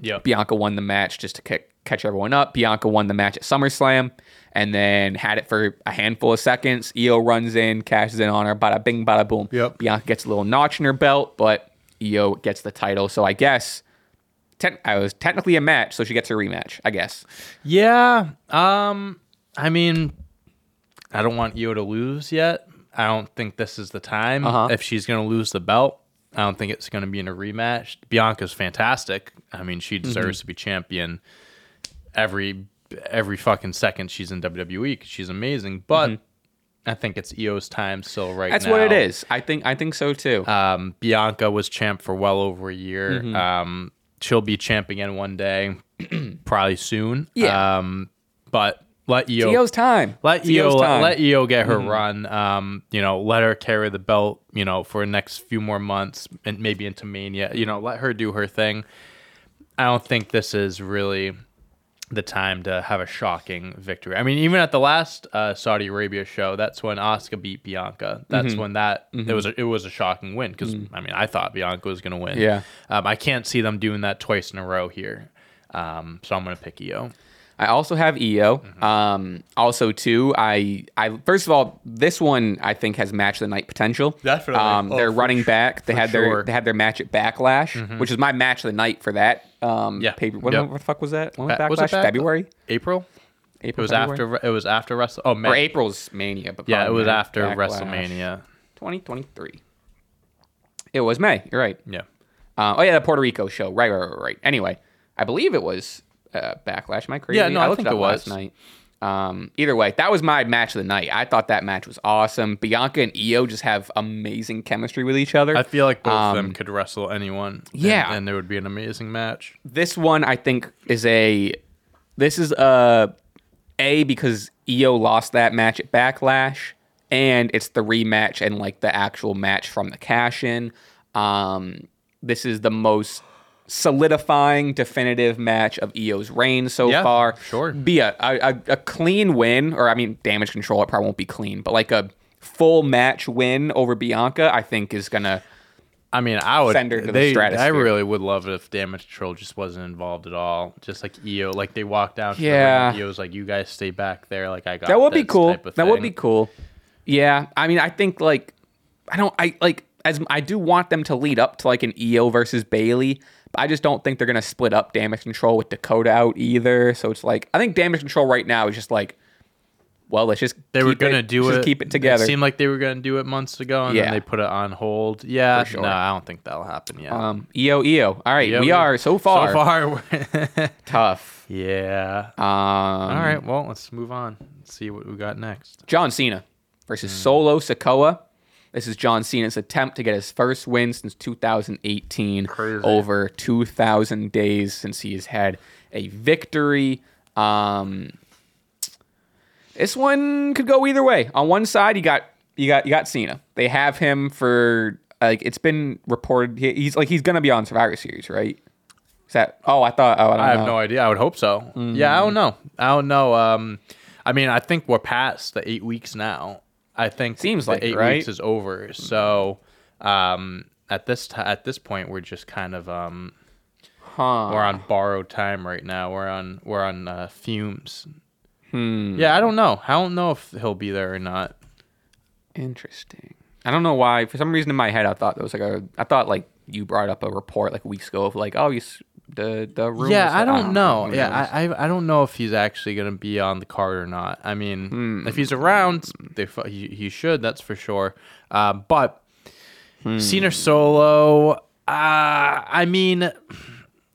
Yep. Bianca won the match just to ca- catch everyone up. Bianca won the match at SummerSlam and then had it for a handful of seconds. Io runs in, cashes in on her, bada bing, bada boom. Yep. Bianca gets a little notch in her belt, but Io gets the title. So I guess I was technically a match, so she gets her rematch, I guess. Yeah. Um. I mean, I don't want Io to lose yet. I don't think this is the time. Uh-huh. If she's going to lose the belt, I don't think it's going to be in a rematch. Bianca's fantastic. I mean, she Mm-hmm. deserves to be champion every every fucking second she's in WWE. 'cause She's amazing. But Mm-hmm. I think it's Io's time still right That's now. what it is. I think I think so too. Um, Bianca was champ for well over a year. Mm-hmm. Um, she'll be champ again one day, probably soon. Yeah. Um, but let Io Io's time. let Io time. Mm-hmm. let Io get her run. Um, you know, let her carry the belt. You know, for the next few more months and maybe into Mania. You know, let her do her thing. I don't think this is really the time to have a shocking victory. I mean, even at the last uh, Saudi Arabia show, that's when Asuka beat Bianca. That's Mm-hmm. when that it was a, it was a shocking win because I mean I thought Bianca was going to win. Mm. Yeah. um, I can't see them doing that twice in a row here. Um, so I'm going to pick Io. I also have Io. Mm-hmm. Um, also too, I I first of all, this one I think has match the night potential. Definitely. Um, Oh, they're running back. They for had sure. Mm-hmm. their they had their match at Backlash, which is my match of the night for that. Um, Yeah. Paper. When, Yep. what the fuck was that? When was Ba- Backlash? was Back- February. April. April. It was February? after. It was after Wrestle. Oh, May. or April's Mania, but Yeah, it was May. after Backlash. WrestleMania. 2023. It was May. You're right. Yeah. Uh, oh yeah, the Puerto Rico show. Right, right, right, right. Anyway, I believe it was uh, Backlash. Am I crazy? Yeah, no, I looked think up it last night. Um, either way, that was my match of the night. I thought that match was awesome. Bianca and Io just have amazing chemistry with each other. I feel like both of Um, them could wrestle anyone. and- yeah. and, there would be an amazing match. this one I think is a this is a a because Io lost that match at Backlash, and it's the rematch and like the actual match from the cash in. Um, this is the most solidifying, definitive match of Io's reign so Yeah, far. sure. be a, a a clean win, or I mean, damage control. It probably won't be clean, but like a full match win over Bianca, I think is gonna. I mean, I would. Send her to the they, I really would love it if Damage Control just wasn't involved at all. Just like Io, like they walked down. Yeah. the ring, Io's like, "You guys stay back there." Like I got that would be cool. That would be cool. Yeah, I mean, I think like I don't, I like as I do want them to lead up to like an Io versus Bayley, I just don't think they're gonna split up damage control with Dakota out either. So it's like I think damage control right now is just like, well, let's just They were gonna it- do it. just keep it together. It seemed like they were gonna do it months ago, and Yeah. then they put it on hold. Yeah, sure. no, I don't think that'll happen yet. um, Io Io. All right, Yeah, we are so far, So far, tough. yeah. Um, All right, well, let's move on. Let's see what we got next. John Cena versus Hmm. Solo Sikoa. This is John Cena's attempt to get his first win since 2018. Over 2,000 days since he has had a victory. Um, this one could go either way. On one side, you got you got you got Cena. They have him for like it's been reported. he- He's like he's gonna be on Survivor Series, right? Is that? Oh, I thought. Oh, I, don't I have know. no idea. I would hope so. Yeah, I don't know. I don't know. Um, I mean, I think we're past the eight weeks now. I think Seems like eight right? weeks is over. So um, at this t- at this point, we're just kind of um, Huh. we're on borrowed time right now. We're on we're on uh, fumes. Hmm. Yeah, I don't know. I don't know if he'll be there or not. Interesting. I don't know why. For some reason in my head, I thought there was like a. I thought like you brought up a report like weeks ago of like, oh, you the the rumors Yeah, I don't know. Yeah. I, I I don't know if he's actually gonna be on the card or not. I mean, Hmm. if he's around, they he, he should. That's for sure. Uh, but Hmm. Cena solo. Uh, I mean,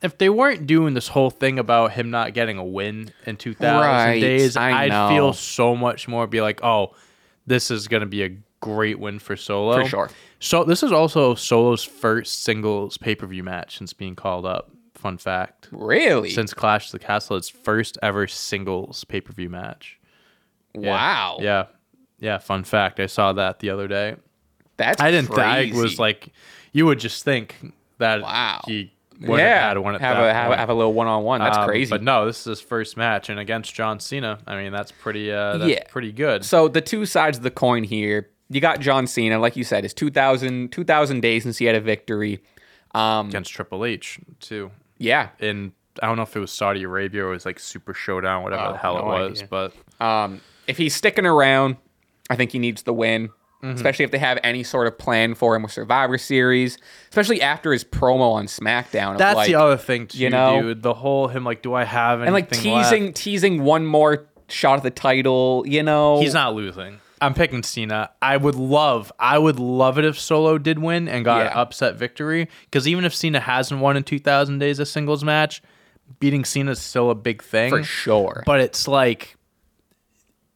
if they weren't doing this whole thing about him not getting a win in two thousand Right, days, I I'd know. feel so much more. Be like, oh, this is gonna be a great win for Solo For sure. So this is also Solo's first singles pay per view match since being called up. Fun fact really. since Clash of the Castle, its first ever singles pay per view match. Yeah. wow. Yeah. Yeah. Fun fact. I saw that the other day. That's I didn't. Th- I was like, you would just think that Wow. he would yeah. have had one at have that a have, have a little one on one. That's Um, crazy. But no, this is his first match, and against John Cena. I mean, that's pretty. Uh, that's Yeah. pretty good. So the two sides of the coin here. You got John Cena, like you said, it's 2,000, 2,000 days since he had a victory. Um, against Triple H too. Yeah. In I don't know if it was Saudi Arabia or it was like Super Showdown, whatever Oh, the hell it was, idea. but Um, if he's sticking around, I think he needs the win. Mm-hmm. Especially if they have any sort of plan for him with Survivor Series, especially after his promo on SmackDown. that's like, the other thing too, you know? dude. The whole him like, do I have anything and like teasing left? teasing one more shot at the title. You know, He's not losing. I'm picking Cena. I would love, I would love it if Solo did win and got an upset victory. Because even if Cena hasn't won in 2,000 days a singles match, beating Cena is still a big thing for sure. But it's like,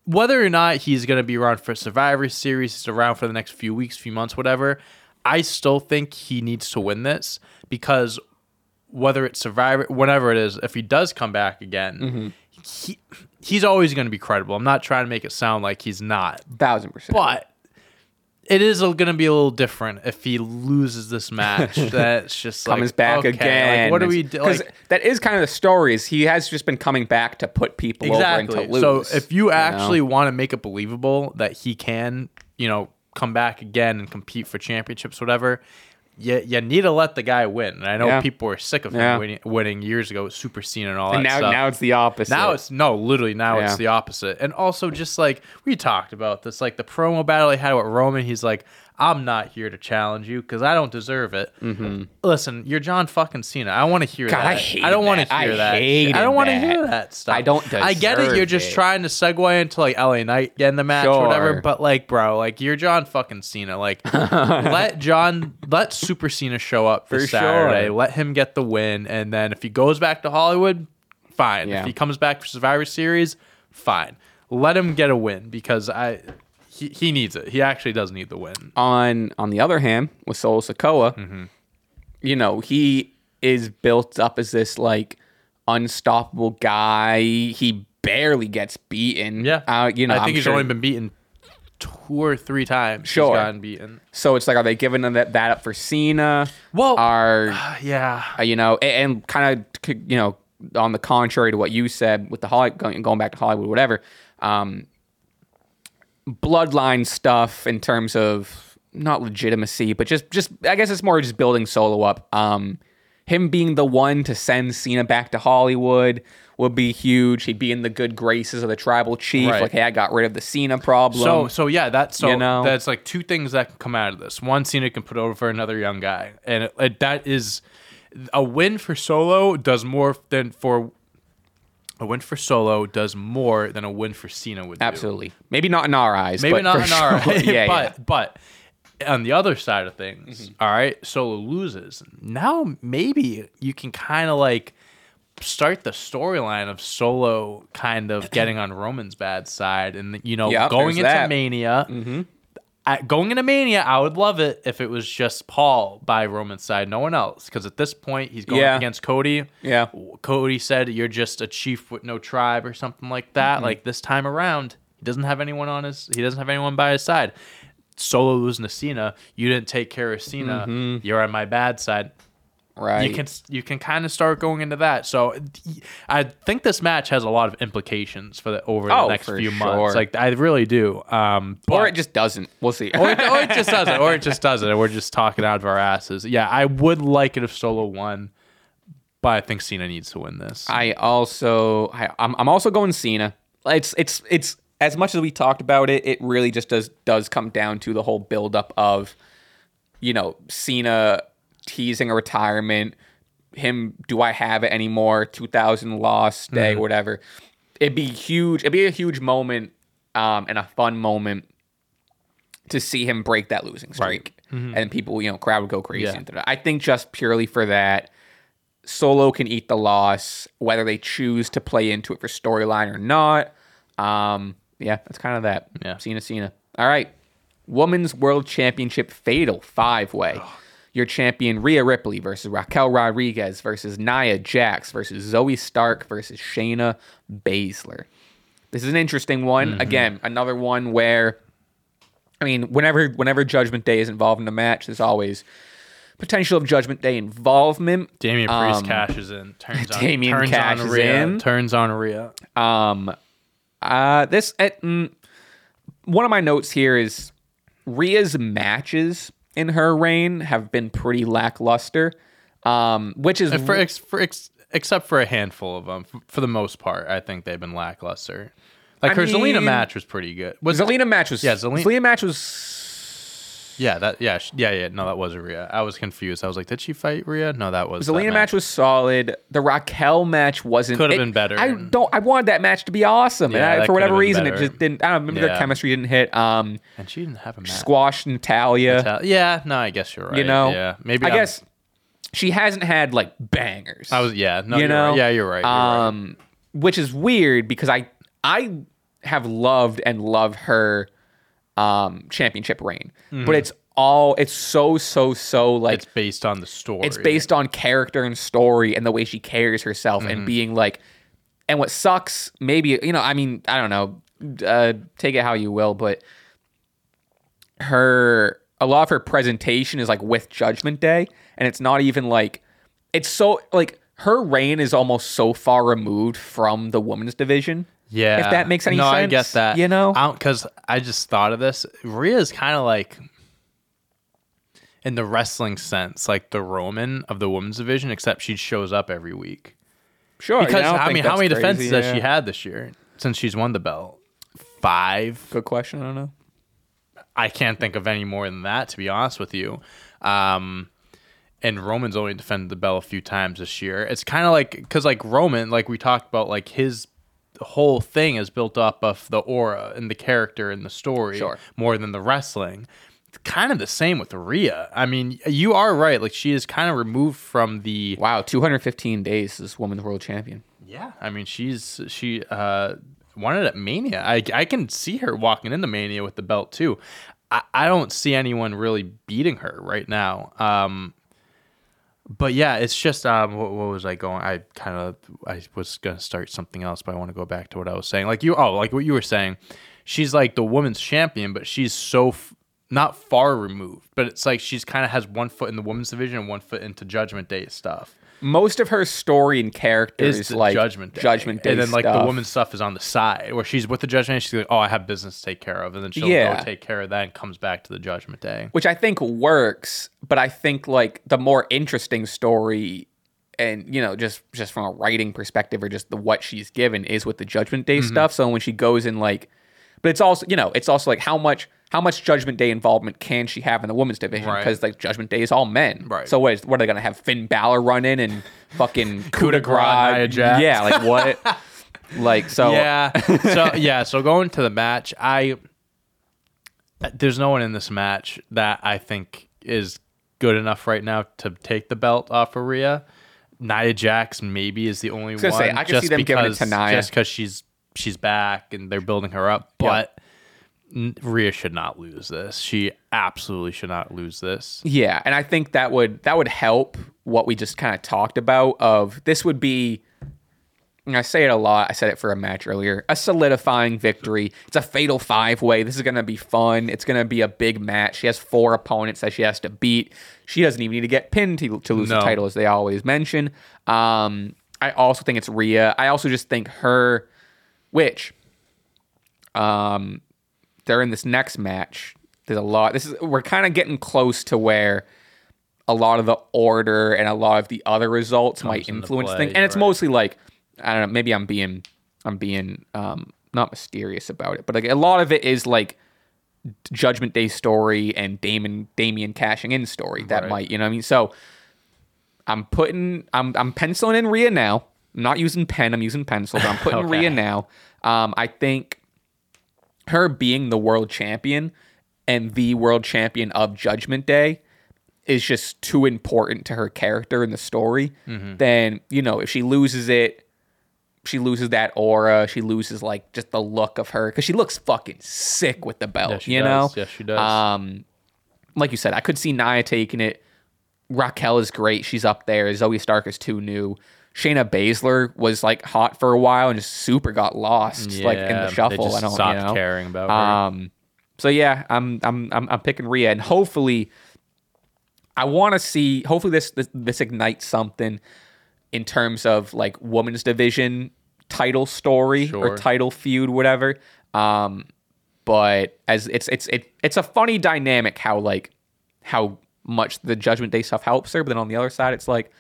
whether or not he's going to be around for Survivor Series, he's around for the next few weeks, few months, whatever. I still think he needs to win this because whether it's Survivor, whatever it is, if he does come back again, Mm-hmm. he he's always going to be credible. I'm not trying to make it sound like he's not, Thousand percent. but it is going to be a little different if he loses this match. That's just like, comes back okay, again. Like, what do we do? Like, that is kind of the story. Is he has just been coming back to put people over and to exactly. lose. So if you actually know? want to make it believable that he can, you know, come back again and compete for championships, whatever. You, you need to let the guy win. And I know Yeah. people were sick of him Yeah. winning, winning years ago Super Cena and all and that now stuff. now it's the opposite. Now it's no, literally now Yeah. it's the opposite. And also just like we talked about this, like the promo battle he had with Roman, he's like, I'm not here to challenge you because I don't deserve it. Mm-hmm. Listen, you're John fucking Cena. I want to hear God, that. I hated don't want to that. I hear that. I don't want to hear that stuff. I don't I get it. You're just it. trying to segue into like LA Knight getting the match or whatever. But like, bro, like you're John fucking Cena. Like, let John, let Super Cena show up For sure. Saturday. Let him get the win, and then if he goes back to Hollywood, fine. Yeah. If he comes back for Survivor Series, fine. Let him get a win because I he, he needs it. He actually does need the win. on on the other hand, with Solo Sikoa, Mm-hmm. you know, he is built up as this like unstoppable guy. He barely gets beaten. Yeah, uh, you know, I think I'm he's sure- only been beaten two or three times. Sure. he's gotten beaten. So it's like, are they giving that, that up for Cena? Well, are Yeah, uh, you know, and, and kind of you know, on the contrary to what you said with the Hollywood, going, going back to Hollywood, whatever. Um, bloodline stuff in terms of not legitimacy, but just just I guess it's more just building Solo up. Um, him being the one to send Cena back to Hollywood would be huge. He'd be in the good graces of the tribal chief. Right. Like, hey, I got rid of the Cena problem. So so yeah, that's so You know? that's like two things that can come out of this. One, Cena can put over another young guy, and it, it- that is a win for Solo does more than for a win for Solo does more than a win for Cena would do. absolutely, maybe not in our eyes. Maybe but not in our eyes. yeah, but yeah. but on the other side of things, Mm-hmm. all right, Solo loses. Now maybe you can kind of like start the storyline of Solo kind of getting on Roman's bad side, and you know Yep, going into that. Mania. At, going into Mania, I would love it if it was just Paul by Roman's side, no one else. Because at this point, he's going Yeah. against Cody. Yeah. Cody said you're just a chief with no tribe or something like that. Mm-hmm. Like this time around, he doesn't have anyone on his. He doesn't have anyone by his side. Solo losing to Cena, you didn't take care of Cena. Mm-hmm. You're on my bad side. Right. You can you can kind of start going into that. So I think this match has a lot of implications for the over the Oh, next few sure. months. Like I really do. Um, or it just doesn't. We'll see. or it, or it just doesn't, or it just doesn't, and we're just talking out of our asses. Yeah, I would like it if Solo won, but I think Cena needs to win this. I also I, I'm I'm also going Cena. It's it's it's as much as we talked about it, it really just does does come down to the whole buildup of, you know, Cena teasing a retirement, him do I have it anymore? Two thousand loss day, whatever. It'd be huge. It'd be a huge moment, um, and a fun moment to see him break that losing streak, and people, you know, crowd would go crazy. Yeah. I think just purely for that. Solo can eat the loss, whether they choose to play into it for storyline or not. Um, yeah, that's kind of that. Yeah. Cena, Cena. All right. Women's World Championship Fatal Five Way. Your champion Rhea Ripley versus Raquel Rodriguez versus Nia Jax versus Zoey Stark versus Shayna Baszler. This is an interesting one. Again, another one where I mean, whenever whenever Judgment Day is involved in a match, there's always potential of Judgment Day involvement. Damian Priest Um, cashes in, turns on, Damian turns cashes on Rhea, in. turns on Rhea. Um, uh, this uh, mm, one of my notes here is Rhea's matches in her reign have been pretty lackluster. Um, which is For, ex, for ex, except for a handful of them, for the most part, I think they've been lackluster. Like I her Zelina match was pretty good. Was Zelina match was Yeah, Zelina- Zelina match was Yeah, that yeah sh- yeah yeah no that was Rhea. I was confused. I was like, did she fight Rhea? No, that was Zelina match was solid. The Raquel match wasn't. Could have it- been better. I don't. I wanted that match to be awesome, Yeah, and I, that for whatever could have been reason, it better. just didn't. I don't know. Maybe their Yeah. chemistry didn't hit. Um, and she didn't have a match. squash Natalia. Tell- Yeah, no, I guess you're right. You know. yeah, maybe I I'm- guess she hasn't had like bangers. I was yeah, no, you know, yeah, you're right. You're right. um, which is weird because I I have loved and love her um, championship reign, but it's all it's so so so like It's based on the story. it's based on character and story and the way she carries herself and being like and what sucks maybe you know i mean i don't know uh, take it how you will but her a lot of her presentation is like with judgment day and it's not even like it's so like her reign is almost so far removed from the women's division Yeah. if that makes any sense. no, sense I get that. you know because I, just thought of this. Rhea's kind of like, in the wrestling sense, like the Roman of the women's division, except she shows up every week. sure Because yeah, don't I mean, how many crazy, defenses has yeah. she had this year since she's won the belt? Five. good question i don't know I can't think of any more than that, to be honest with you. Um, and Roman's only defended the belt a few times this year. It's kind of like because like Roman, like we talked about, like his whole thing is built up of the aura and the character and the story Sure. more than the wrestling. It's kind of the same with Rhea. I mean, you are right. Like she is kind of removed from the wow 215 days this women's world champion yeah, I mean, she's she uh won it at Mania. I I can see her walking into Mania with the belt too. I, I don't see anyone really beating her right now. Um but yeah, it's just um what, what was I going I kind of I was to start something else, but I want to go back to what I was saying. Like you oh, like what you were saying. She's like the women's champion, but she's so f- not far removed, but it's like she's kind of has one foot in the women's division and one foot into Judgment Day stuff most of her story and character is is, like judgment day. judgment day and then like the stuff. woman's stuff is on the side where she's with the judgment day she's like oh i have business to take care of and then she'll Yeah. go take care of that and comes back to the judgment day which I think works, but I think like the more interesting story and you know just just from a writing perspective or just the what she's given is with the judgment Mm-hmm. day stuff so when she goes in like but it's also you know it's also like how much how much judgment day involvement can she have in the women's division Right. because like judgment day is all men Right. so what, is, what are they gonna have finn Balor run in and fucking coup de grace yeah like what like so yeah so yeah so going to the match i there's no one in this match that i think is good enough right now to take the belt off of Rhea. Nia Jax maybe is the only gonna one say, I could just see them giving it because to Nia. just because she's she's back and they're building her up but n Rhea should not lose this she absolutely should not lose this Yeah, and I think that would that would help what we just kind of talked about. Of this would be, and I say it a lot. I said it for a match earlier. A solidifying victory. It's a fatal five way. This is gonna be fun. It's gonna be a big match. She has four opponents that she has to beat. She doesn't even need to get pinned to, to lose No. the title, as they always mention. Um, I also think it's Rhea. I also just think her, which, um, they're in this next match. There's a lot. This is we're kind of getting close to where a lot of the order and a lot of the other results might into influence play, things. And it's right. mostly like I don't know. Maybe I'm being I'm being um not mysterious about it, but like a lot of it is like Judgment Day story and Damon Damian cashing in story that Right. might you know what I mean. So I'm putting I'm I'm penciling in Rhea now. I'm not using pen. I'm using pencil. But I'm putting Okay. Rhea now. Um, I think her being the world champion and the world champion of Judgment Day is just too important to her character in the story. Mm-hmm. Then, you know, if she loses it, she loses that aura. She loses like just the look of her because she looks fucking sick with the belt. Yeah, you does. know, Yes, she does. Um, like you said, I could see Nia taking it. Raquel is great. She's up there. Zoey Stark is too new. Shayna Baszler was like hot for a while and just super got lost like in Yeah, the they shuffle. just I don't stopped you know? caring about her. Um, so yeah, I'm I'm I'm, I'm picking Rhea, and hopefully, I want to see. Hopefully, this, this this ignites something in terms of like women's division title story or title feud, whatever. Um, but as it's it's it, it's a funny dynamic how like how much the Judgment Day stuff helps her, but then on the other side, it's like,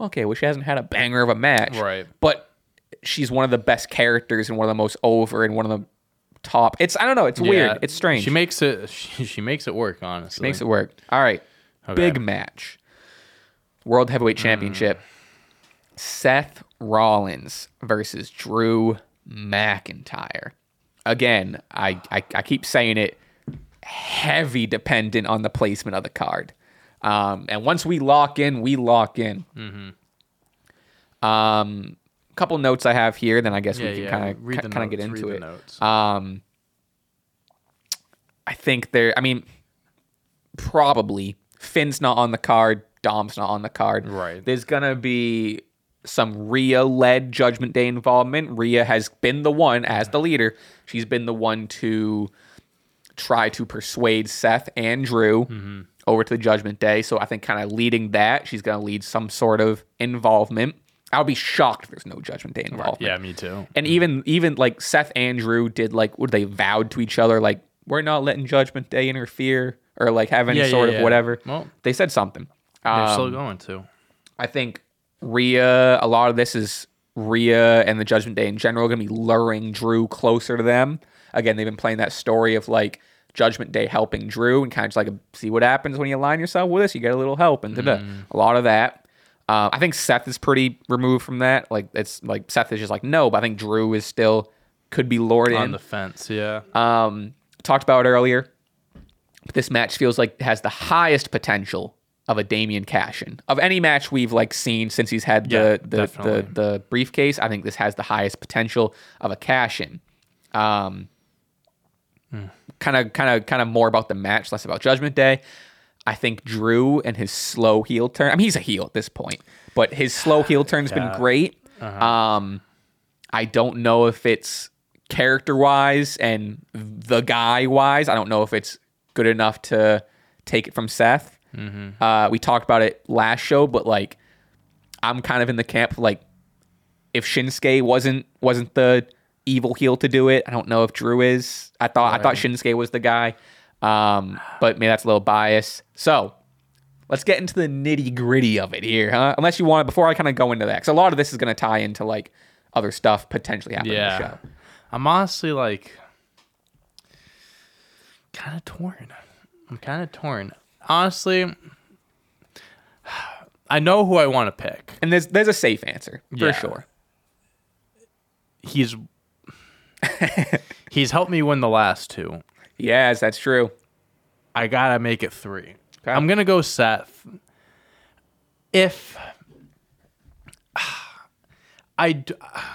okay, well, she hasn't had a banger of a match, Right. But she's one of the best characters and one of the most over and one of the top. It's I don't know. It's Yeah, weird. It's strange. She makes it. She, she makes it work. Honestly, makes it work. All right, big match. World Heavyweight Championship. Seth Rollins versus Drew McIntyre. Again, I, I I keep saying it. Heavy dependent on the placement of the card. Um, and once we lock in, we lock in. Um, couple notes I have here. Then I guess Yeah, we can yeah. kind of kind of get into it. notes. Um, I think there. I mean, probably Finn's not on the card. Dom's not on the card. Right. There's gonna be some Rhea led Judgment Day involvement. Rhea has been the one as the leader. She's been the one to try to persuade Seth and Drew Mm-hmm. over to the Judgment Day. So I think kind of leading that, she's gonna lead some sort of involvement. I'll be shocked if there's no Judgment Day involvement. Yeah, me too. And even even like Seth and Drew did like what they vowed to each other like we're not letting Judgment Day interfere or like have any Yeah, yeah, sort yeah. of whatever. Well, they said something. They're Um, still going to. I think Rhea. A lot of this is Rhea and the Judgment Day in general going to be luring Drew closer to them. Again, they've been playing that story of like Judgment Day helping Drew and kind of just like see what happens when you align yourself with us. You get a little help and. Mm. a lot of that. Uh, I think Seth is pretty removed from that. Like it's like Seth is just like no, but I think Drew is still could be lured On in. the fence, yeah. Um, talked about it earlier. But this match feels like it has the highest potential of a Damian cash in of any match we've like seen since he's had the Yeah, the, the the briefcase. I think this has the highest potential of a cash in. Um, kind of kind of kind of more about the match, less about Judgment Day. I think Drew and his slow heel turn. I mean, he's a heel at this point, but his slow heel turn's been great. Um, I don't know if it's character wise and the guy wise. I don't know if it's good enough to take it from Seth. Uh, we talked about it last show, but like, I'm kind of in the camp like if Shinsuke wasn't wasn't the evil heel to do it. I don't know if Drew is. I thought I thought Shinsuke was the guy, um, but maybe that's a little bias. So let's get into the nitty gritty of it here, huh? Unless you want to, before I kind of go into that, because a lot of this is going to tie into like other stuff potentially happening in the Yeah. show. I'm honestly like kind of torn. I'm kind of torn. Honestly, I know who I want to pick. And there's there's a safe answer for Yeah. sure. He's he's helped me win the last two. Yes, that's true. I gotta make it three. Okay. I'm gonna go Seth. If I,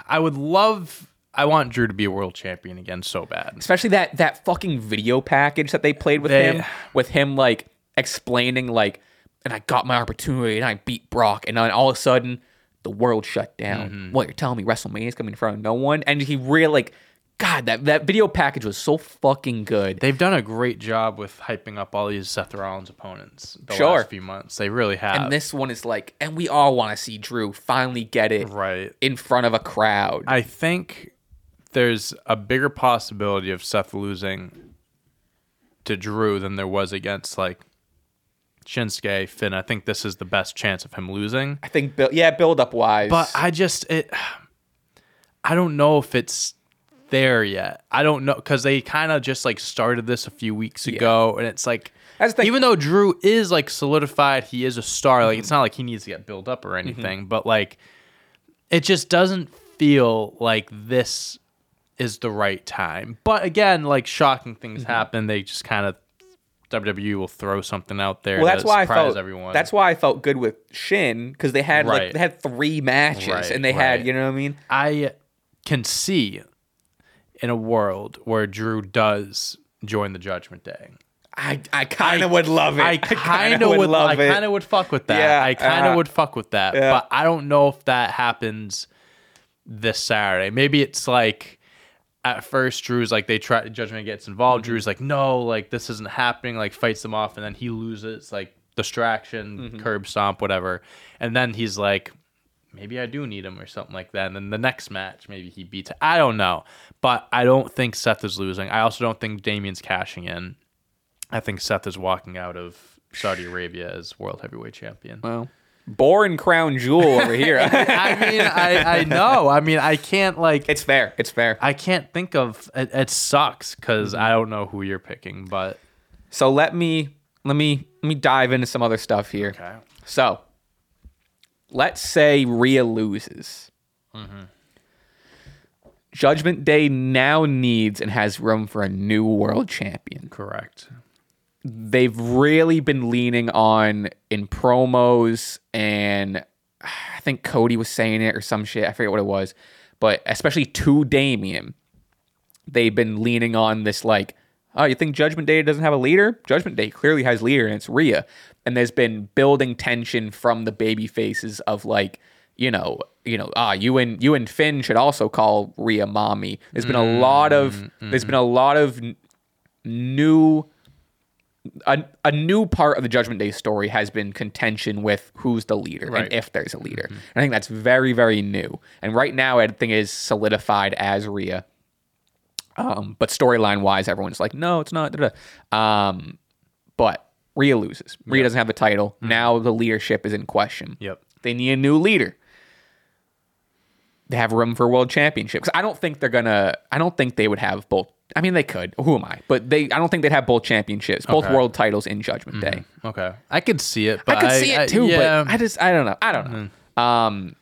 I would love. I want Drew to be a world champion again so bad. especially that that fucking video package that they played with They- him with him like explaining like and I got my opportunity and I beat Brock and then all of a sudden the world shut down. Mm-hmm. What you're telling me WrestleMania is coming in front of no one and he really like God that that video package was so fucking good. They've done a great job with hyping up all these Seth Rollins opponents the Sure. last few months. They really have. and this one is like and we all want to see Drew finally get it right. in front of a crowd. I think there's a bigger possibility of Seth losing to Drew than there was against like Shinsuke, Finn. I think this is the best chance of him losing. I think yeah, build up wise. But I just it I don't know if it's there yet. I don't know cuz they kind of just like started this a few weeks ago and it's like even though Drew is like solidified, he is a star. Like it's mm-hmm. not like he needs to get built up or mm-hmm. anything, but like it just doesn't feel like this is the right time. But again, like shocking things mm-hmm. happen. They just kind of WWE will throw something out there well, that's why I felt everyone. that's why I felt good with Shin because they had like they had three matches Right, and they had you know what I mean. I can see in a world where Drew does join the Judgment Day. I, I kind of would love it. I kind of would, love I it. I kind of would fuck with that. Yeah, I kind of uh, would fuck with that. yeah. But I don't know if that happens this Saturday. Maybe it's like at first Drew's like they try Judgment gets involved. Mm-hmm. Drew's like no, like this isn't happening. Like fights them off, and then he loses. Like distraction, Mm-hmm. curb stomp, whatever. And then he's like, maybe I do need him or something like that. And then the next match, maybe he beats. I don't know, but I don't think Seth is losing. I also don't think Damian's cashing in. I think Seth is walking out of Saudi Arabia as world heavyweight champion. well, Born crown jewel over here. I mean, I, I know. I mean, I can't like. it's fair. It's fair. I can't think of. It, it sucks because I don't know who you're picking, but So let me let me let me dive into some other stuff here. okay. So let's say Rhea loses. Mm-hmm. Judgment Day now needs and has room for a new world champion. Correct. they've really been leaning on in promos and I think Cody was saying it or some shit. I forget what it was, but especially to Damian, they've been leaning on this like, oh, you think Judgment Day doesn't have a leader? Judgment Day clearly has leader, and it's Rhea. And there's been building tension from the baby faces of like, you know, you know, ah, you and you and Finn should also call Rhea mommy. There's been a lot of there's been a lot of new a, a new part of the Judgment Day story has been contention with who's the leader Right. and if there's a leader. And I think that's very, very new. And right now, I think is solidified as Rhea. Um, but storyline wise, everyone's like, no, it's not. Um, but Rhea loses. Rhea doesn't have the title. Now the leadership is in question. Yep. They need a new leader. They have room for world championships. I don't think they're gonna. I don't think they would have both. I mean, they could. Who am I? But they. I don't think they'd have both championships, both Okay. world titles in Judgment Day. Mm-hmm. Okay, I could see it, but I could see it too, yeah. but I just. I don't know. I don't know. Mm-hmm. Um.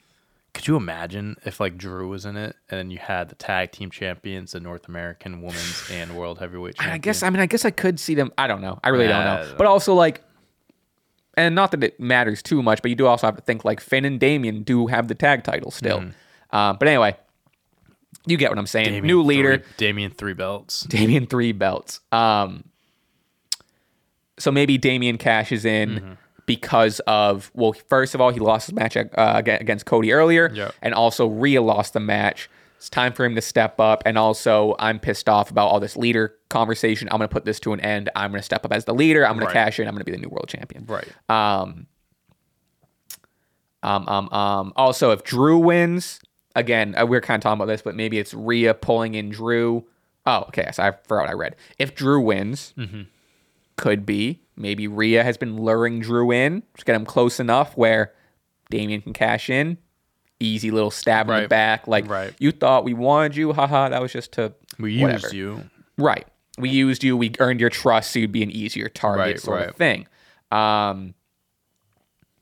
Could you imagine if like Drew was in it, and then you had the tag team champions, the North American Women's and World Heavyweight? I guess. I mean, I guess I could see them. I don't know. I really don't I know. don't But know. also like. And not that it matters too much, but you do also have to think like Finn and Damian do have the tag title still. Mm-hmm. Um, but anyway, you get what I'm saying. Damian New leader. three, Damian three belts. Damian three belts. Um, so maybe Damian cashes in Mm-hmm. because of well, first of all, he lost his match uh, against Cody earlier, Yep. and also Rhea lost the match. It's time for him to step up, and also I'm pissed off about all this leader conversation. I'm gonna put this to an end. I'm gonna step up as the leader. I'm gonna cash in. I'm gonna be the new world champion. Right. Um, um, um, um. Also, if Drew wins, again, uh, we are kind of talking about this, but maybe it's Rhea pulling in Drew. Oh, okay. So I forgot what I read. If Drew wins, Mm-hmm. could be maybe Rhea has been luring Drew in, just get him close enough where Damian can cash in. Easy little stab in the back, like Right. you thought we wanted you, haha. That was just to We whatever. used you. Right. We used you. We earned your trust, so you'd be an easier target, Right, sort of thing. Um,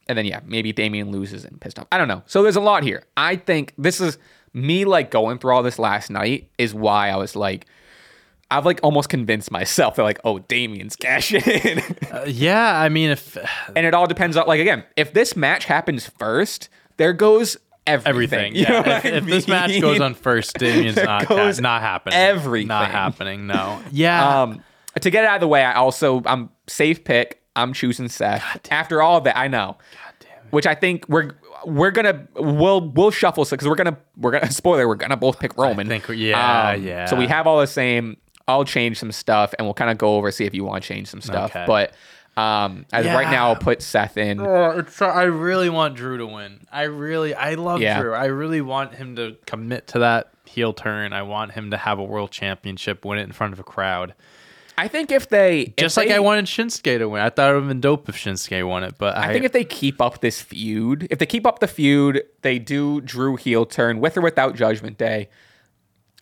and then yeah, maybe Damian loses and pissed off. I don't know. So there's a lot here. I think this is me like going through all this last night is why I was like, I've like almost convinced myself that like, oh, Damian's cashing in. Uh, yeah, I mean, if and it all depends on like again, if this match happens first, there goes everything. everything, yeah. If, if this match goes on first, Damian's not ca- not happening. everything. not happening. No. Yeah. Um, to get it out of the way, I also I'm safe pick. I'm choosing Seth. After all of that, I know. God damn it. Which I think we're we're gonna we'll we'll shuffle so because we're gonna we're gonna spoiler we're gonna both pick Roman. I think we- yeah, yeah. So we have all the same. I'll change some stuff and we'll kind of go over see if you want to change some stuff. Okay. But um, as right now, I'll put Seth in. Oh, it's, I really want Drew to win. I really, I love Yeah. Drew. I really want him to commit to that heel turn. I want him to have a world championship, win it in front of a crowd. I think if they if Just like they- I wanted Shinsuke to win. I thought it would have been dope if Shinsuke won it, but I, I think if they keep up this feud, if they keep up the feud, they do Drew heel turn with or without Judgment Day.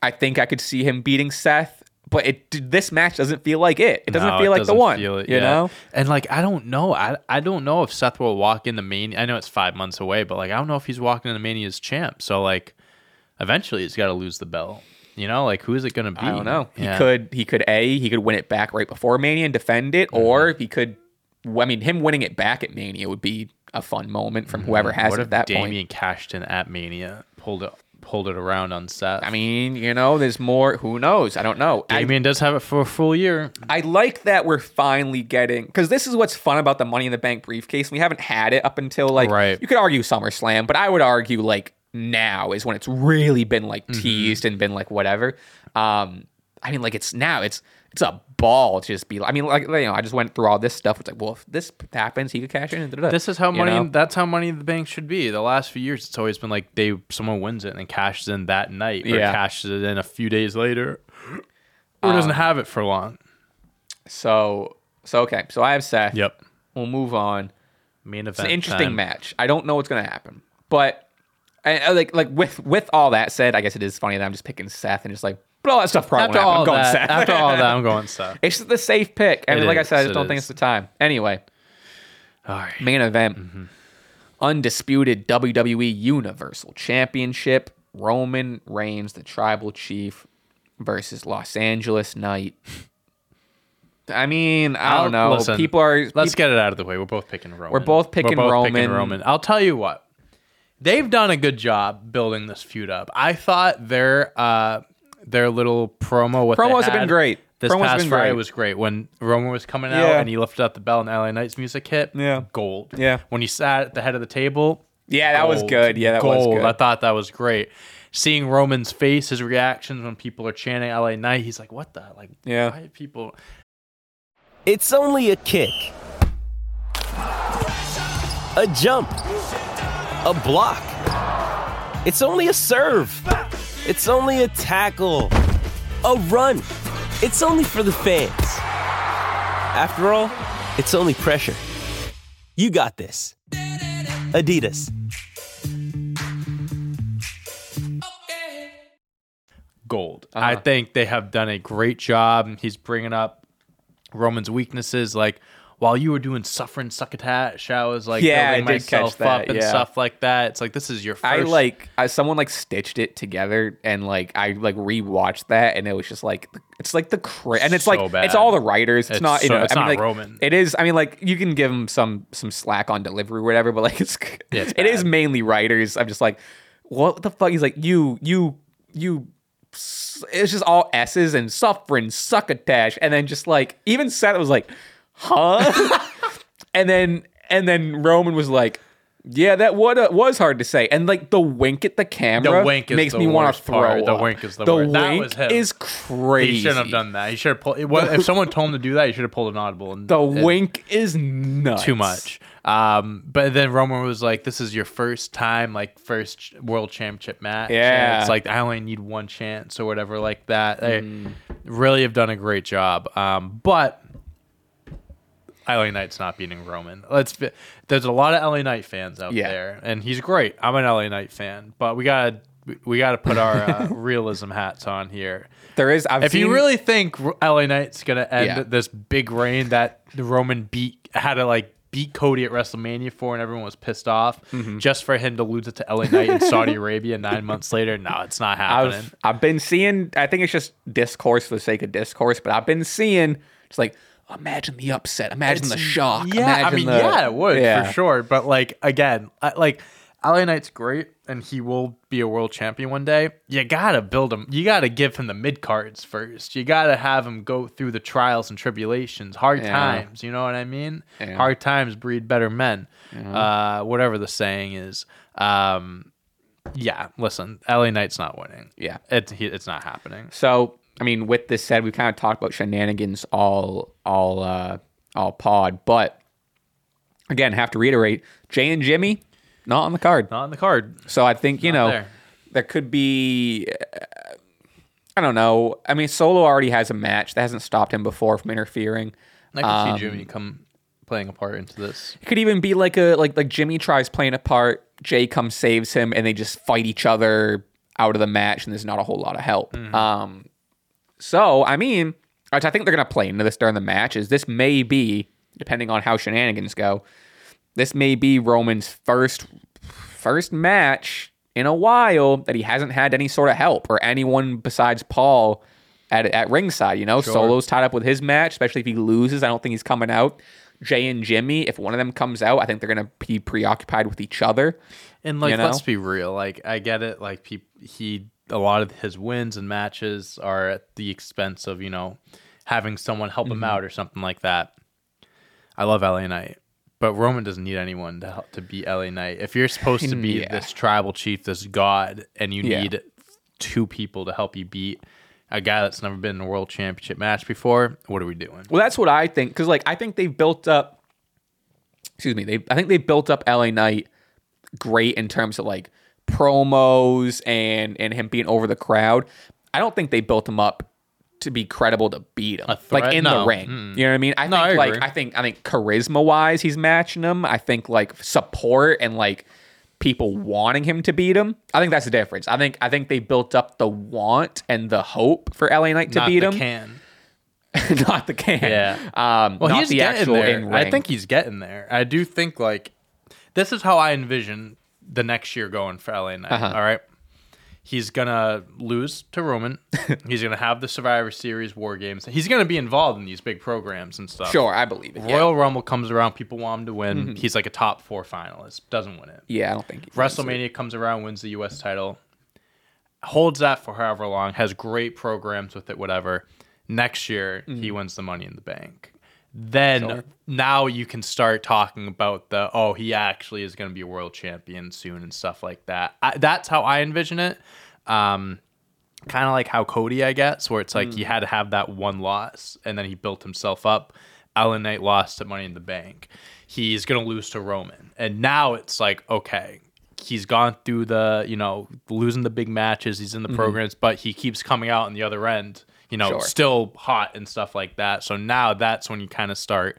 I think I could see him beating Seth, but it this match doesn't feel like it. It doesn't No, feel like the doesn't one. feel it, you yeah. know? and like I don't know. I I don't know if Seth will walk in the main. I know it's five months away, but like I don't know if he's walking into Mania as champ. So like, eventually he's got to lose the belt. You know, like who is it going to be? I don't know. He could he could a he could win it back right before Mania and defend it, Mm-hmm. or he could. I mean, him winning it back at Mania would be a fun moment from whoever has Mm-hmm. What it at that Damian point. cashed in at Mania, pulled it pulled it around on Seth? I mean, you know, there's more. Who knows? I don't know. I- Damian does have it for a full year. I like that we're finally getting because this is what's fun about the Money in the Bank briefcase. We haven't had it up until like Right. you could argue SummerSlam, but I would argue like now is when it's really been like Mm-hmm. teased and been like whatever. Um, I mean, like it's now it's it's a ball to just be. I mean, like you know, I just went through all this stuff. It's like, well, if this happens, he could cash in. This is how You money. know? That's how money in the bank should be. The last few years, it's always been like they someone wins it and then cashes in that night, or Yeah. cashes it in a few days later, or Um, doesn't have it for long. So so okay. So I have Seth. Yep. We'll move on. Main event. It's an interesting time. match. I don't know what's gonna happen, but and, uh, like like with with all that said, I guess it is funny that I'm just picking Seth and just like, but all that stuff probably After all I'm going that, Seth. after all that, I'm going Seth. it's just the safe pick, and It like I said, I just don't think it's the time. Anyway, All right. main event, Mm-hmm. undisputed WWE Universal Championship, Roman Reigns, the Tribal Chief, versus Los Angeles Knight. I mean, I I'll- don't know. listen, people are Let's get it out of the way. We're both picking Roman. We're both picking picking Roman. Roman. I'll tell you what. They've done a good job building this feud up. I thought their uh their little promo with Promos have been great. This Promos past been Friday great. was great when Roman was coming out Yeah. and he lifted up the bell and LA Knight's music hit. Yeah. gold. Yeah. when he sat at the head of the table. Yeah, that was good. Yeah, that was gold. good. I thought that was great. Seeing Roman's face, his reactions when people are chanting LA Knight, he's like, "What the like? Yeah. why are people?" It's only a kick, a jump, a block. It's only a serve. It's only a tackle, a run. It's only for the fans. After all, it's only pressure. You got this. Adidas. gold. I Uh-huh. think they have done a great job. He's bringing up Roman's weaknesses, like while you were doing suffering succotash, I was like Yeah, building I did catch myself that, up and yeah. stuff like that. It's like this is your first. I like I, someone like stitched it together and like I like rewatched that and it was just like it's like the cra- and it's So like bad. it's all the writers. It's, It's not you so- know it's I mean not like Roman. it is. I mean like you can give him some some slack on delivery or whatever, but like it's, Yeah, it's it is mainly writers. I'm just like what the fuck? He's like you you you. It's just all S's and suffering succotash, and then just like even Seth was like, huh? and then and then Roman was like, "Yeah, that what uh, was hard to say." And like the wink at the camera the wink makes the me want to throw part. The up. wink is the the worst. That wink is crazy. he shouldn't have done that. He should have pulled. It, was- if someone told him to do that, he should have pulled an audible. And The and- wink is nuts. too much. Um, but then Roman was like, "This is your first time, like first world championship match. And Yeah. it's like I only need one chance or whatever, like that. They Mm. really have done a great job. Um, but LA Knight's not beating Roman. Let's. Be, there's a lot of LA Knight fans out Yeah. there, and he's great. I'm an LA Knight fan, but we gotta we gotta put our uh, realism hats on here. There is. I've If you really think LA Knight's gonna end Yeah. this big reign that the Roman beat had to like beat Cody at WrestleMania for, and everyone was pissed off Mm-hmm. just for him to lose it to LA Knight in Saudi Arabia nine months later, no, it's not happening. I've I've been seeing. I think it's just discourse for the sake of discourse, but I've been seeing. It's like imagine the upset, imagine the shock. yeah, I mean, the- yeah, it would Yeah. for sure. But like again, I, like LA Knight's great, and he will be a world champion one day. You gotta build him. You gotta give him the mid cards first. You gotta have him go through the trials and tribulations, hard Yeah. times. You know what I mean? Yeah. Hard times breed better men. Uh, whatever the saying is. Um, yeah, listen, LA Knight's not winning. Yeah. It, he, it's not happening. So, I mean, with this said, we've kind of talked about shenanigans all, all, uh, all pod, but again, have to reiterate: Jey and Jimmy not on the card. Not on the card. So I think you Not know there. there could be. uh, I don't know. I mean, Solo already has a match that hasn't stopped him before from interfering. I can Um, see Jimmy come playing a part into this. It could even be like a like like Jimmy tries playing a part, Jey comes saves him, and they just fight each other out of the match, and there's not a whole lot of help. Um, so I mean, I think they're gonna play into this during the match. Is this may be depending on how shenanigans go, this may be Roman's first first match in a while that he hasn't had any sort of help or anyone besides Paul at at ringside. You know, Solo's tied up with his match, especially if he loses. I don't think he's coming out. Jey and Jimmy, if one of them comes out, I think they're gonna be preoccupied with each other. And like, You know? let's be real. Like, I get it. Like, peop he a lot of his wins and matches are at the expense of you know having someone help Mm-hmm. him out or something like that. I love LA Knight, but Roman doesn't need anyone to help to beat LA Knight. If you're supposed to be Yeah. this tribal chief, this god, and you Yeah. need two people to help you beat a guy that's never been in a world championship match before, what are we doing? Well, that's what I think because like I think they've built up. Excuse me. They I think they built up LA Knight great in terms of like promos and and him being over the crowd. I don't think they built him up to be credible to beat him, like in the ring. Mm. You know what I mean? I No, think I like. I think I think charisma wise, he's matching him. I think like support and like people wanting him to beat him. I think that's the difference. I think I think they built up the want and the hope for LA Knight to Not beat the him, can. not the can. Yeah. Um, Well, not he's the getting actual there. I think he's getting there. I do think like this is how I envision the next year going for LA Knight. Uh-huh. all right, He's gonna lose to Roman. He's gonna have the Survivor Series War Games. He's gonna be involved in these big programs and stuff. Sure, I believe it. Yeah. Royal Rumble comes around, people want him to win. He's like a top four finalist, doesn't win it. Yeah, I don't think he wins it. WrestleMania comes around, wins the U.S. title, holds that for however long, has great programs with it, whatever. Next year, he wins the Money in the Bank. Then Sure. now you can start talking about the oh he actually is going to be a world champion soon and stuff like that. I, that's how I envision it. Um, kind of like how Cody, I guess, where it's like he had to have that one loss and then he built himself up. LA Knight lost at Money in the Bank. He's gonna lose to Roman, and now it's like okay, he's gone through the you know losing the big matches. He's in the programs, but he keeps coming out on the other end. You know, Sure. still hot and stuff like that. So now that's when you kind of start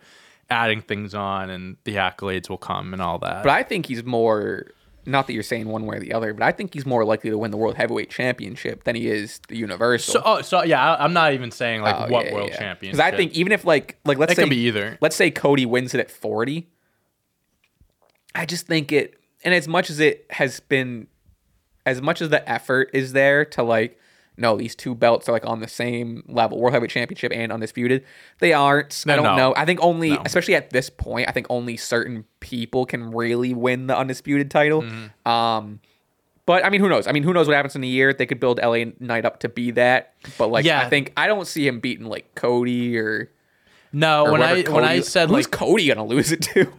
adding things on, and the accolades will come and all that. But I think he's more. Not that you're saying one way or the other, but I think he's more likely to win the World Heavyweight Championship than he is the Universal. so, oh, so yeah, I- I'm not even saying like Oh, what yeah, world yeah. champion. Because I think even if like like let's It say could be either. Let's say Cody wins it at 40. I just think it, and as much as it has been, as much as the effort is there to like, no, these two belts are like on the same level, World Heavyweight Championship and Undisputed. They aren't. I don't no. know. I think only, No. especially at this point, I think only certain people can really win the Undisputed title. Mm-hmm. Um, but I mean, who knows? I mean, who knows what happens in the year? They could build LA Knight up to be that. But like, Yeah. I think I don't see him beating like Cody or. No. or When I whoever when I said who's like Cody gonna lose it to?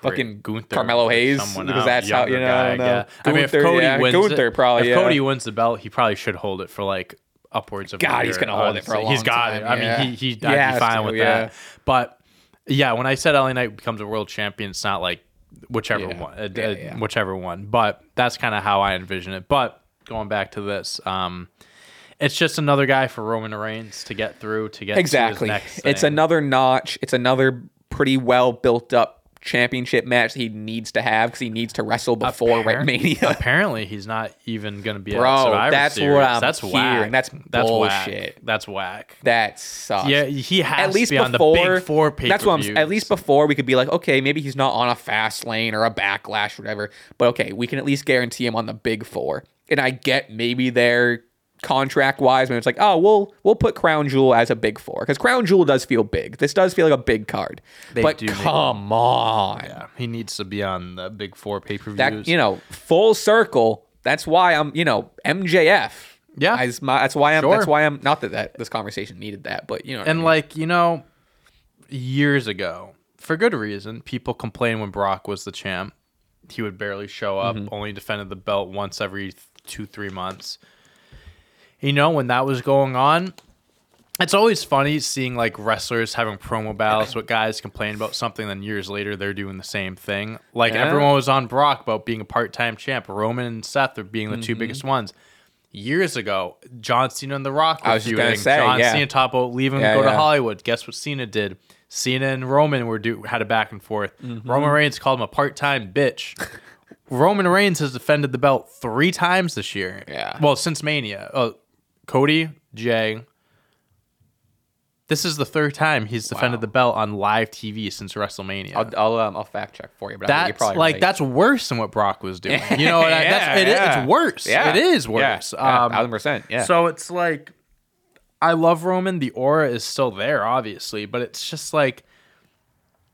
fucking Gunther Carmelo Hayes, because that's how- you know, I don't know. yeah. I mean, if Cody yeah, wins, Gunther it, probably, if yeah. Cody wins the belt, he probably should hold it for like upwards of. a God, he's gonna hold it for a honestly. He's long got time, it. I yeah. mean, he he He I'd be fine to, with yeah. that. But yeah, when I said LA Knight becomes a world champion, it's not like whichever Yeah. one, uh, Yeah, uh, yeah. whichever one. But that's kind of how I envision it. But going back to this, um, it's just another guy for Roman Reigns to get through to get Exactly. To his next Exactly. It's another notch. It's another pretty well built up championship match he needs to have because he needs to wrestle before Apparent- Mania. Apparently, he's not even going to be Bro, Survivor that's what I'm that's hearing. whack. That's that's bullshit. Whack. That's whack. That sucks. Yeah, he has at least to be on the before big four pay That's what I'm. At least before we could be like, okay, maybe he's not on a fast lane or a backlash, or whatever. But okay, we can at least guarantee him on the big four. And I get maybe they're contract wise, but it's like, oh, we'll we'll put Crown Jewel as a big four because Crown Jewel does feel big. This does feel like a big card. They but make- come on, Yeah, he needs to be on the big four pay per that views. you know, full circle. That's why I'm, you know, MJF. Yeah. My, that's why I'm. Sure. That's why I'm. Not that, that this conversation needed that, but you know, what I and mean. like you know, years ago, for good reason, people complained when Brock was the champ. He would barely show up, Mm-hmm. only defended the belt once every two, three months. You know, when that was going on, it's always funny seeing like wrestlers having promo battles with guys complain about something, then years later they're doing the same thing. Like Yeah. everyone was on Brock about being a part time champ. Roman and Seth are being the Mm-hmm. two biggest ones. Years ago, John Cena and The Rock were I was feuding. say, John yeah. Cena talked about leaving Yeah, to go to. Hollywood. Guess what Cena did? Cena and Roman were do had a back and forth. Mm-hmm. Roman Reigns called him a part time bitch. Roman Reigns has defended the belt three times this year. Yeah. Well, since Mania. Oh, Cody, Jey. This is the third time he's defended Wow. the belt on live TV since WrestleMania. I'll I'll, um, I'll fact check for you, but that's like right. that's worse than what Brock was doing. You know what? I, that's, it, yeah. It's worse. Yeah. It is Yeah. worse. Yeah, Um, percent. Yeah. So it's like, I love Roman. The aura is still there, obviously, but it's just like,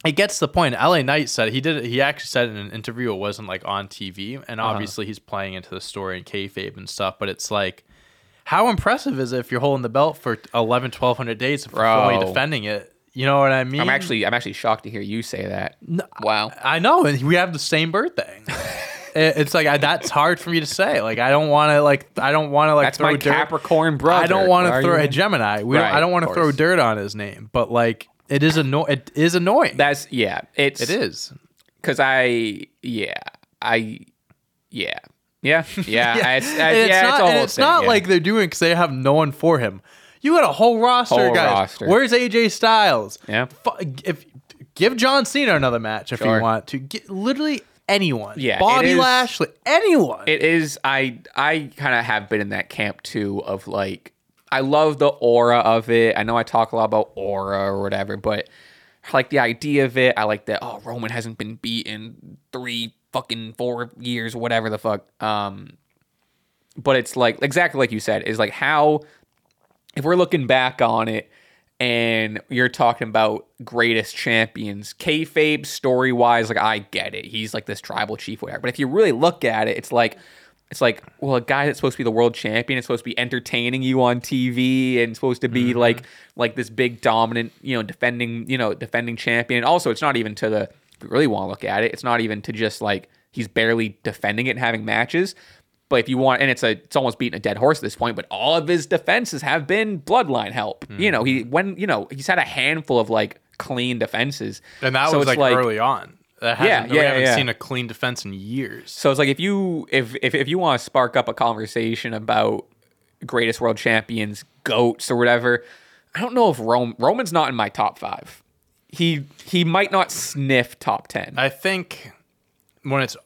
it gets to the point. LA Knight said he did. it- He actually said in an interview it wasn't like on TV, Uh-huh. and obviously he's playing into the story and kayfabe and stuff. But it's like, how impressive is it if you're holding the belt for 11, 1200 days if fully defending it? You know what I mean? I'm actually I'm actually shocked to hear you say that. wow. I know, and we have the same birthday. It- it's like I, that's hard for me to say. Like I don't want to like I don't want to like That's throw my dirt. Capricorn brother. I don't want to throw a Gemini. We don't, Right, I don't want to throw dirt on his name, but like it is anno- It is annoying. That's yeah. It's it is. because I yeah I yeah yeah yeah I, I, yeah it's it's, not, a and it's thing, not yeah. like they're doing because they have no one for him. You got a whole roster, Whole guys. roster. Where's AJ Styles? Yeah. If give John Cena another match if Sure. you want to. Get literally anyone. Yeah, Bobby is- Lashley, anyone. It is. I I kind of have been in that camp too of like I love the aura of it. I know I talk a lot about aura or whatever, but I like the idea of it. I like that. Oh, Roman hasn't been beaten three fucking four years, whatever the fuck. Um, but it's like exactly like you said is like how if we're looking back on it and you're talking about greatest champions, kayfabe story wise, like I get it. He's like this tribal chief, whatever. But if you really look at it, it's like it's like, well, a guy that's supposed to be the world champion is supposed to be entertaining you on TV and supposed to be like like this big dominant, you know, defending, you know, defending champion. Also, it's not even to the really want to look at it, it's not even to just like he's barely defending it and having matches. But if you want, and it's a, it's almost beating a dead horse at this point. But all of his defenses have been bloodline help. Hmm. You know, he when you know he's had a handful of like clean defenses, And that So was it's like, early on. That Yeah, hasn't- we yeah, haven't yeah. seen a clean defense in years. So it's like if you if if, if you want to spark up a conversation about greatest world champions, goats or whatever, I don't know if Rome Roman's not in my top five. He he might not sniff top ten. I think when it's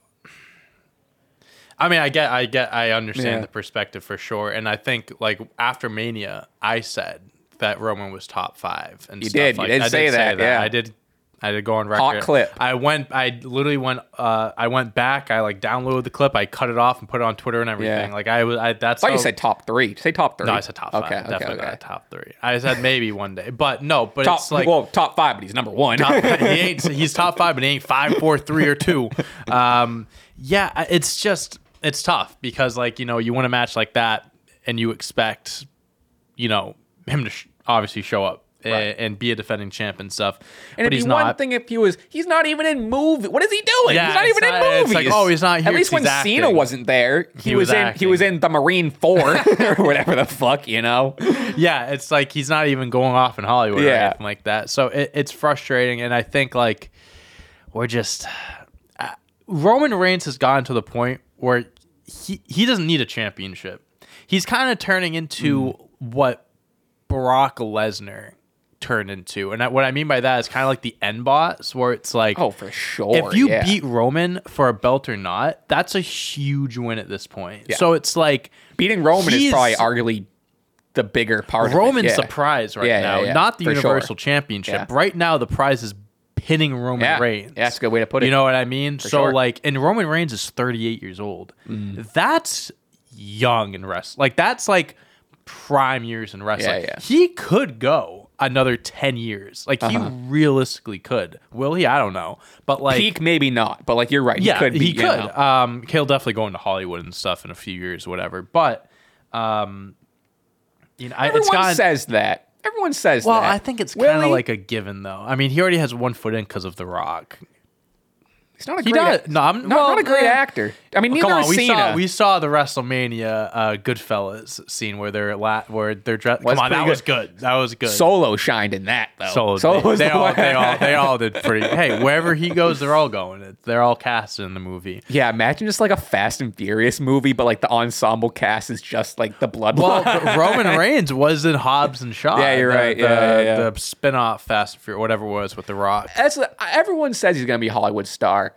I mean, I get I get I understand Yeah. the perspective for sure. And I think like after Mania, I said that Roman was top five and You stuff did, you did I say that, yeah. I did I did go on record. Hot clip. I went I literally went uh I went back, I like downloaded the clip, I cut it off and put it on Twitter and everything. Yeah. Like I was I that's thought you said top three. Say top three. No, I said top five. Okay, okay, Definitely okay. not top three. I said maybe one day. But no, but Top it's like well, top five, but he's number one. top, he ain't he's top five, but he ain't five, four, three, or two. Um, yeah, it's just it's tough because like you know you win a match like that and you expect you know him to sh- obviously show up Right. and, be a defending champ and stuff, And but it'd he's be not. one thing if he was. He's not even in movie. What is he doing? Yeah, he's not even not- in it's movies. like, oh, he's not here At least when he's Cena wasn't there, he, He was, was in. He was in the Marine Four or whatever the fuck, you know. yeah, it's like he's not even going off in Hollywood or anything like that. So it, it's frustrating, and I think like we're just uh, Roman Reigns has gotten to the point where he he doesn't need a championship. He's kind of turning into Mm. what Brock Lesnar turned into, and I, what I mean by that is kind of like the end boss, where it's like Oh, for sure. if you yeah. beat Roman for a belt or not, that's a huge win at this point. Yeah. So it's like beating Roman is probably arguably the bigger part. Roman's Yeah. the prize right now, not the for sure. Universal Championship. Yeah. Right now, the prize is pinning Roman Yeah. Reigns. Yeah, that's a good way to put it. You know what I mean? so sure. Mm. like, and Roman Reigns is 38 years old. That's young in wrestling. Like that's like prime years in wrestling. Yeah, yeah. He could go another 10 years. Like he realistically could. Will he? I don't know. But like Peak, maybe not, but like you're right. yeah, he could. Be, he you could. know. Um, he'll definitely go into Hollywood and stuff in a few years, whatever. But, um, you know, I, it's Everyone gotten, says that. Everyone says well, that. I think it's kind of like a given, though. I mean, he already has one foot in because of The Rock. He's not a he great. does- no, I'm- not, well, not a great eh. actor. I mean, neither Come on, we saw we saw the WrestleMania uh, Goodfellas scene where they're la- where they're dressed. Come on, that pretty was good. That was good. Solo shined in that though. Solo, Solo they, they the all, they all they all did pretty. Hey, wherever he goes, they're all going. They're all cast in the movie. Yeah, imagine just like a Fast and Furious movie, but like the ensemble cast is just like the bloodline. Well, Roman Reigns was in Hobbs and Shaw. Yeah, you're the, right. The, Yeah, yeah, yeah. the spin-off Fast and Furious, whatever it was with The Rock. That's everyone says he's gonna be a Hollywood star.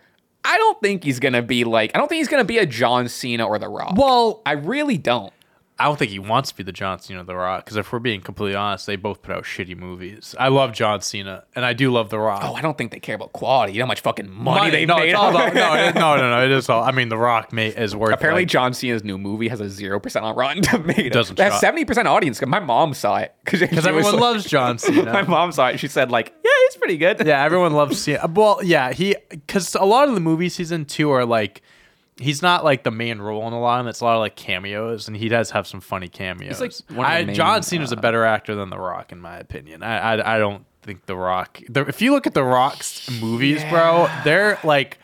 I don't think he's gonna be like. I don't think he's gonna be a John Cena or The Rock. Well, I really don't. I don't think he wants to be the John Cena of The Rock because if we're being completely honest, they both put out shitty movies. I love John Cena and I do love The Rock. Oh, I don't think they care about quality. You know how much fucking money, they no, made. it's all about, no, it- no, no, no. It is all. I mean, The Rock may, is worth. Apparently, like, John Cena's new movie has a zero percent on Rotten Tomatoes. Doesn't It has seventy percent audience. My mom saw it because everyone loves John Cena. My mom saw it. She said like, "Yeah, he's pretty good." yeah, everyone loves Cena. Well, yeah, he because a lot of the movies he's in too are like he's not like the main role in a lot of them. It's a lot of like cameos, and he does have some funny cameos. like one of the I, main, John Cena's a uh, better actor than The Rock, in my opinion. I I, I don't think The Rock. The, if you look at The Rock's movies, bro, they're like.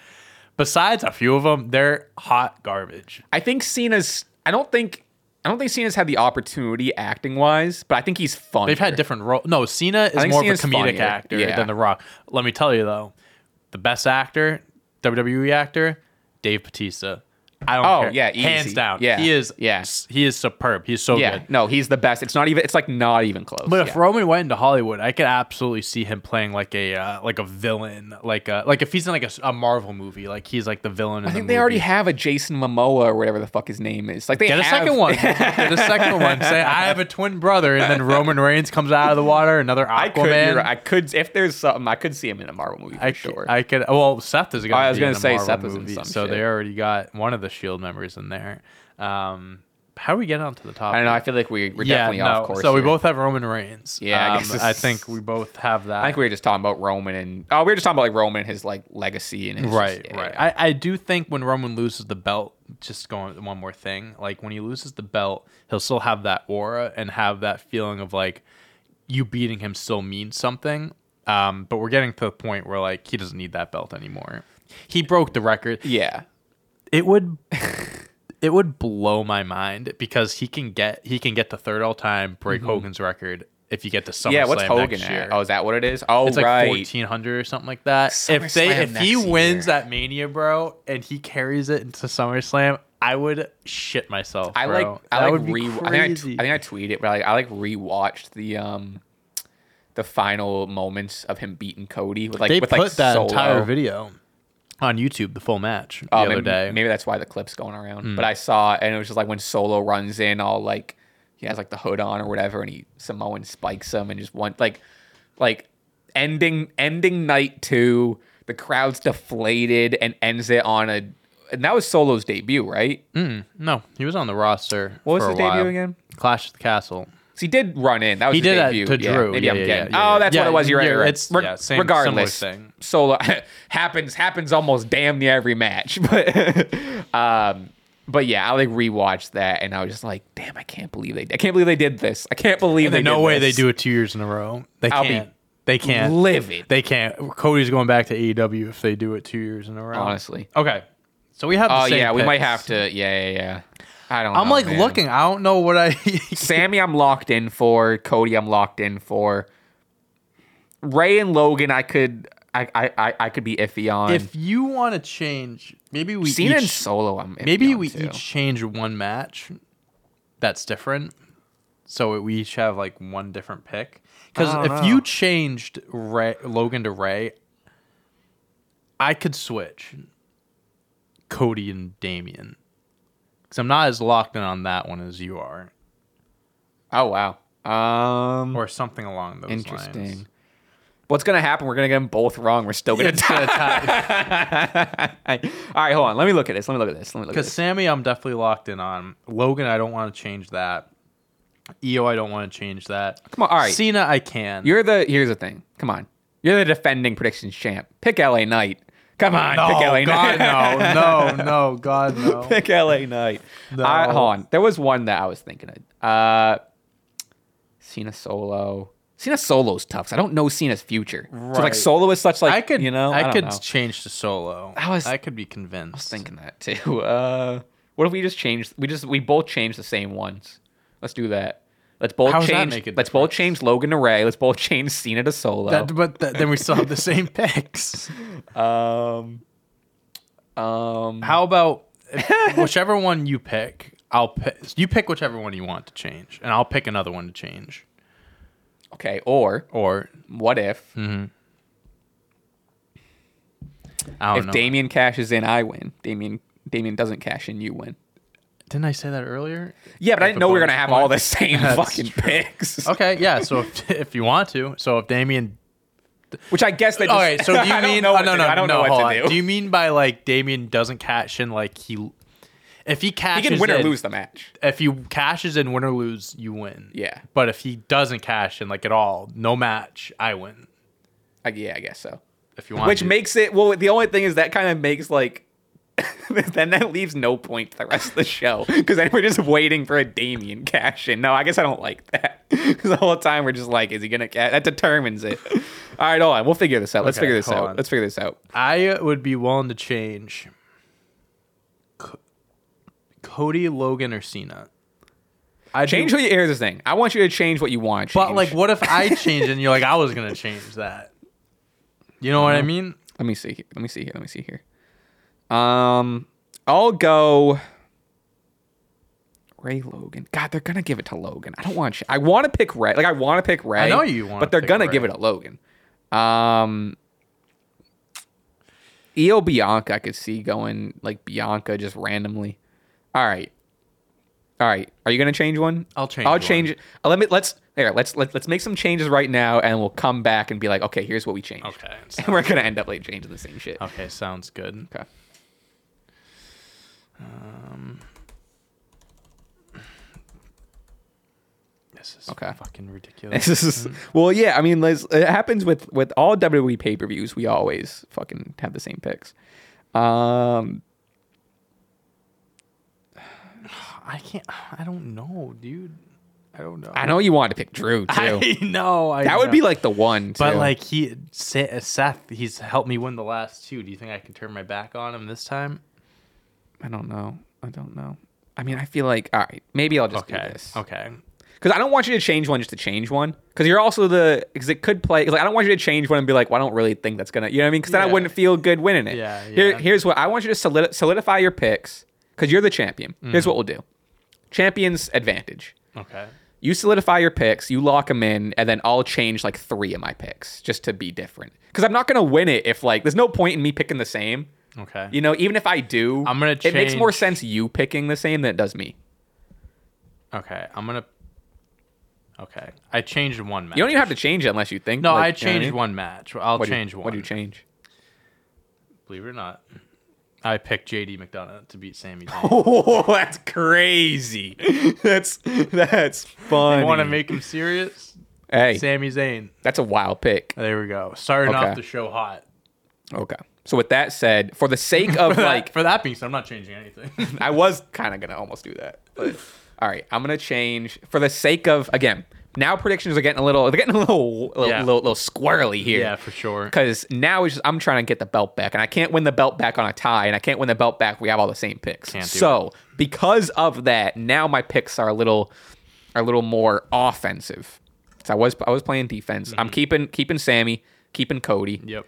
Besides a few of them, they're hot garbage. I think Cena's. I don't think. I don't think Cena's had the opportunity acting wise, but I think he's fun. They've had different roles. No, Cena is more Cena's of a comedic funnier. actor Yeah. than The Rock. Let me tell you though, the best actor, WWE actor, Dave Batista. I don't Oh, care. yeah, hands down. Yeah, he is. yeah. he is superb. He's so Yeah, good. no, he's the best. It's not even. It's like not even close. But if Yeah. Roman went into Hollywood, I could absolutely see him playing like a uh, like a villain, like a, like if he's in like a Marvel movie, like he's like the villain. In I think the they already have a Jason Momoa or whatever the fuck his name is. Like they Get a second one. Get a second one. Say I have a twin brother, and then Roman Reigns comes out of the water. Another Aquaman. I could. right. I could. If there's something, I could see him in a Marvel movie for I sure. could, I could. Well, Seth is going. To. I was going gonna say Marvel Seth is in movie, some so shit. they already got one of the Shield members in there. Um, How do we get onto the topic? I don't know. I feel like we, we're definitely off course. So we here. both have Roman Reigns. Yeah, I Um, guess I, think we both have that. I think we were just talking about Roman and oh, we were just talking about like Roman, and his like legacy and his right, yeah, right. yeah. I, I do think when Roman loses the belt, just going one more thing, like when he loses the belt, he'll still have that aura and have that feeling of like you beating him still means something. Um, but we're getting to the point where like he doesn't need that belt anymore. He broke the record. yeah. It would it would blow my mind because he can get he can get the third all time break Hogan's record if you get to SummerSlam Mm-hmm. yeah, what's Hogan next year. at? Oh, is that what it is? Oh, It's like right. fourteen hundred or something like that. if they SummerSlam if he wins year. that Mania, bro, and he carries it into SummerSlam, I would shit myself. I bro. like I That like re. I think I, crazy. think I tweeted, but like I like rewatched the um the final moments of him beating Cody with like they with put like that Solo. entire video on YouTube, the full match the Oh, other maybe, day. Maybe that's why the clip's going around. Mm. But I saw, and it was just like when Solo runs in, all like he has like the hood on or whatever, and he Samoan spikes him and just one like like ending ending night two. The crowd's deflated and ends it on a. And that was Solo's debut, right? Mm, no, he was on the roster. What was his debut again? Clash of the Castle. So he did run in. That was He his did that debut. to Yeah, Drew. maybe Yeah, I'm yeah, getting. oh, that's what it was. You're right. you're right. it's- Reg- yeah, same- regardless, thing. Solo happens happens almost damn near every match, but um, but yeah, I like rewatched that and I was just like, damn, I can't believe they, I can't believe they did this. I can't believe they no way this. they do it two years in a row. They I'll can't. They can't. livid. They can't. Cody's going back to AEW if they do it two years in a row. Honestly. Okay. So we have. Oh yeah, we might have to. Yeah, yeah, yeah. I don't. I'm know, like man. looking. I don't know what I. Sami, I'm locked in for. Cody, I'm locked in for. Rey and Logan, I could, I, I, I, could be iffy on. if you want to change, maybe we Cena each, Solo, I'm iffy maybe we too. each change one match. That's different. So we each have like one different pick. Because if don't you changed Rey, Logan to Rey, I could switch Cody and Damian. Because I'm not as locked in on that one as you are, Oh wow. Um, or something along those interesting. lines. What's gonna happen? We're gonna get them both wrong. We're still gonna It's gonna tie. All right, hold on. Let me look at this. Let me look at this. Let me look at Because this. Sami, I'm definitely locked in on. Logan, I don't want to change that. Io, I don't want to change that. Come on, all right. Cena, I can. You're the. Here's the thing. Come on. You're the defending predictions champ. Pick LA Knight. Come on, no, pick LA God, Knight. no, no, no, God, no. pick LA Knight. No. I, hold on. There was one that I was thinking of. Uh, Cena Solo. Cena Solo's tough. 'cause I don't know Cena's future. Right. So like Solo is such like I could, you know I, don't could know. change to solo. I was- I could be convinced. I was thinking that too. Uh, what if we just change? We just we both change the same ones. Let's do that. Let's both How does that change. make a let's both change Logan to Rey. Let's both change Cena to Solo. That, but th- then we still have the same picks. um, um, How about if- whichever one you pick? I'll pick. You pick whichever one you want to change, and I'll pick another one to change. Okay. Or Or what if mm-hmm. don't if know. Damian cashes in, I win. Damian Damian doesn't cash in, you win. Didn't I say that earlier? Yeah, but I didn't know we were gonna have point? all the same That's fucking true. picks. Okay, yeah. So if, if you want to, so if Damian Which I guess they. Just, Okay, so do you I don't mean? know oh, what no, no. I don't no. know what to do. Do you mean by like Damian doesn't cash in? Like he, if he he cashes, can win or in- lose the match. If he cashes in, win or lose, you win. Yeah. But if he doesn't cash in, like at all, no match, I win. I, yeah, I guess so. If you want, Which to. makes it well. The only thing is that kind of makes like. then that leaves no point to the rest of the show because then we're just waiting for a Damian cash in. No, I guess I don't like that because the whole time we're just like, is he gonna cash? That determines it. All right, hold on. We'll figure this out. Let's Okay, figure this out. on. Let's figure this out. I would be willing to change Cody, Logan, or Cena. I Change what you. Here's the thing. I want you to change what you want. to But like, what if I change and you're like, I was gonna change that? You know what I mean? Let me see. here. Let me see here. Let me see here. Um, I'll go. Rey Logan. God, they're gonna give it to Logan. I don't want. Sh- I want to pick Rey. Like I want to pick Rey. I know you wanna but they're gonna Rey. give it to Logan. Um, Io Bianca, I could see going like Bianca just randomly. All right. All right. Are you gonna change one? I'll change I'll one. change it. Uh, let me. Let's. Here. Let's. Let, let's make some changes right now, and we'll come back and be like, okay, here's what we changed. Okay. And we're gonna end up like changing the same shit. Okay, sounds good. Okay. This is Okay. fucking ridiculous. This is- well, yeah. I mean, Liz, it happens with with all WWE pay per views. We always fucking have the same picks. Um, I can't. I don't know, dude. I don't know. I know you wanted to pick Drew too. I know. I that would be like the one. But like he, Seth, he's helped me win the last two. Do you think I can turn my back on him this time? I don't know. I don't know. I mean, I feel like all right. Maybe I'll just Okay. do this. Okay. Because I don't want you to change one just to change one. Because you're also the because it could play. Like I don't want you to change one and be like, well, I don't really think that's gonna. You know what I mean? Because then I wouldn't feel good winning it. Yeah, Here, here's what I want you to solidify your picks because you're the champion. Mm. Here's what we'll do. Champion's advantage. Okay. You solidify your picks, you lock them in, and then I'll change like three of my picks just to be different. Because I'm not gonna win it if like there's no point in me picking the same. Okay. You know, even if I do, I'm gonna Change... It makes more sense you picking the same than it does me. Okay. I'm gonna. Okay. I changed one match. You don't even have to change it unless you think. No, like, I you know changed mean? one match. I'll What you- change one. What do you change? Believe it or not, I picked JD McDonagh to beat Sami. Zayn. Oh, that's crazy. that's that's fun. You want to make him serious? hey, Sami Zayn. that's a wild pick. There we go. Starting Okay. off the show hot. Okay. So with that said, for the sake of For that- like, for that being said, I'm not changing anything. I was kind of gonna almost do that, but all right, I'm gonna change for the sake of again. Now predictions are getting a little, they're getting a little, little, Yeah. little, little squirrely here. yeah, for sure. Because now just, I'm trying to get the belt back, and I can't win the belt back on a tie, and I can't win the belt back. We have all the same picks. So because of that, now my picks are a little, are a little more offensive. So I was I was playing defense. I'm keeping keeping Sami, keeping Cody, Yep.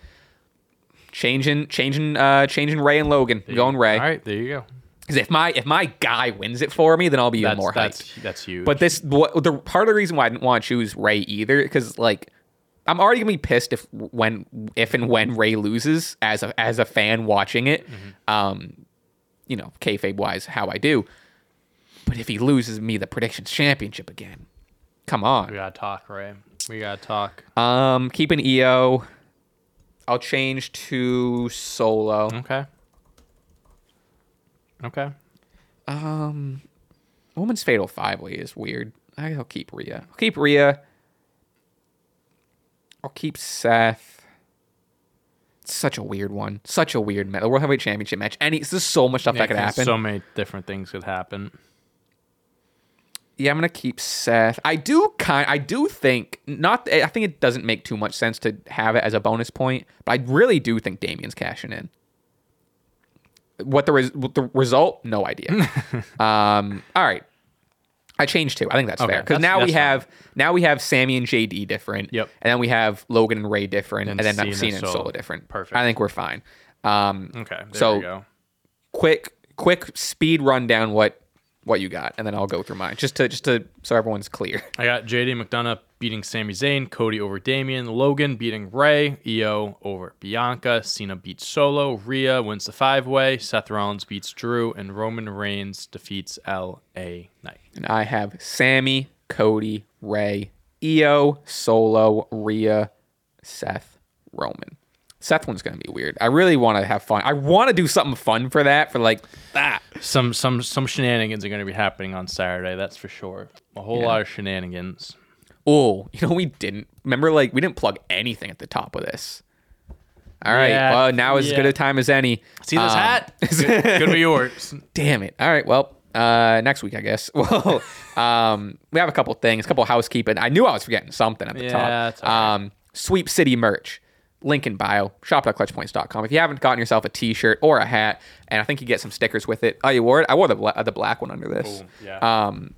changing changing uh changing Rey and Logan, going Rey. All right, there you go. Because if my if my guy wins it for me, then I'll be even That's more hyped. that's that's huge. But this, what, the part of the reason why I didn't want to choose Rey either, because like, I'm already gonna be pissed if when if and when Rey loses as a as a fan watching it, Mm-hmm. um, you know, kayfabe wise, how I do. But if he loses me the predictions championship again, come on. we gotta talk, Rey. We gotta talk. Um, keeping Io. I'll change to solo. Okay. Okay. Um, Woman's Fatal Five Way is weird. I'll keep Rhea. I'll keep Rhea. I'll keep Seth. It's such a weird one. Such a weird match. The World Heavyweight Championship match. Any there's so much stuff Yeah, that could happen. So many different things could happen. yeah, I'm gonna keep Seth. I do kind. I do think not. I think it doesn't make too much sense to have it as a bonus point, but I really do think Damian's cashing in. What the res- what the result? No idea. um. All right. I changed two. I think that's Okay, fair because now we have now we have Sami and JD different. Yep. And then we have Logan and Rey different, And and, then Cena, Cena and Solo. Different. Perfect. I think we're fine. Um. Okay. There So- we go. quick quick speed rundown what what you got, and then I'll go through mine just to just to so everyone's clear. I got JD McDonagh beating Sami Zayn, Cody over Damian, Logan beating Rey, Io over Bianca, Cena beats Solo, Rhea wins the five way, Seth Rollins beats Drew, and Roman Reigns defeats L.A. Knight. And I have Sami, Cody, Rey, Io, Solo, Rhea, Seth, Roman. Seth one's gonna be weird. I really want to have fun. I want to do something fun for that. For like that. Some some some shenanigans are going to be happening on Saturday, that's for sure. A whole Yeah. lot of shenanigans. Oh, you know we didn't remember. Like we didn't plug anything at the top of this. All right. Yeah, well, now is as good a time as any. See this Um, hat? Good, good be yours. Damn it. All right. Well, uh, next week, I guess. Well, um, we have a couple things, a couple housekeeping. I knew I was forgetting something at the Yeah, top. right. Um, Sweep City merch. Link in bio. Shop.clutchpoints.com. If you haven't gotten yourself a T-shirt or a hat, and I think you get some stickers with it. Oh, you wore it? I wore the bla- the black one under this. Boom, yeah. Um,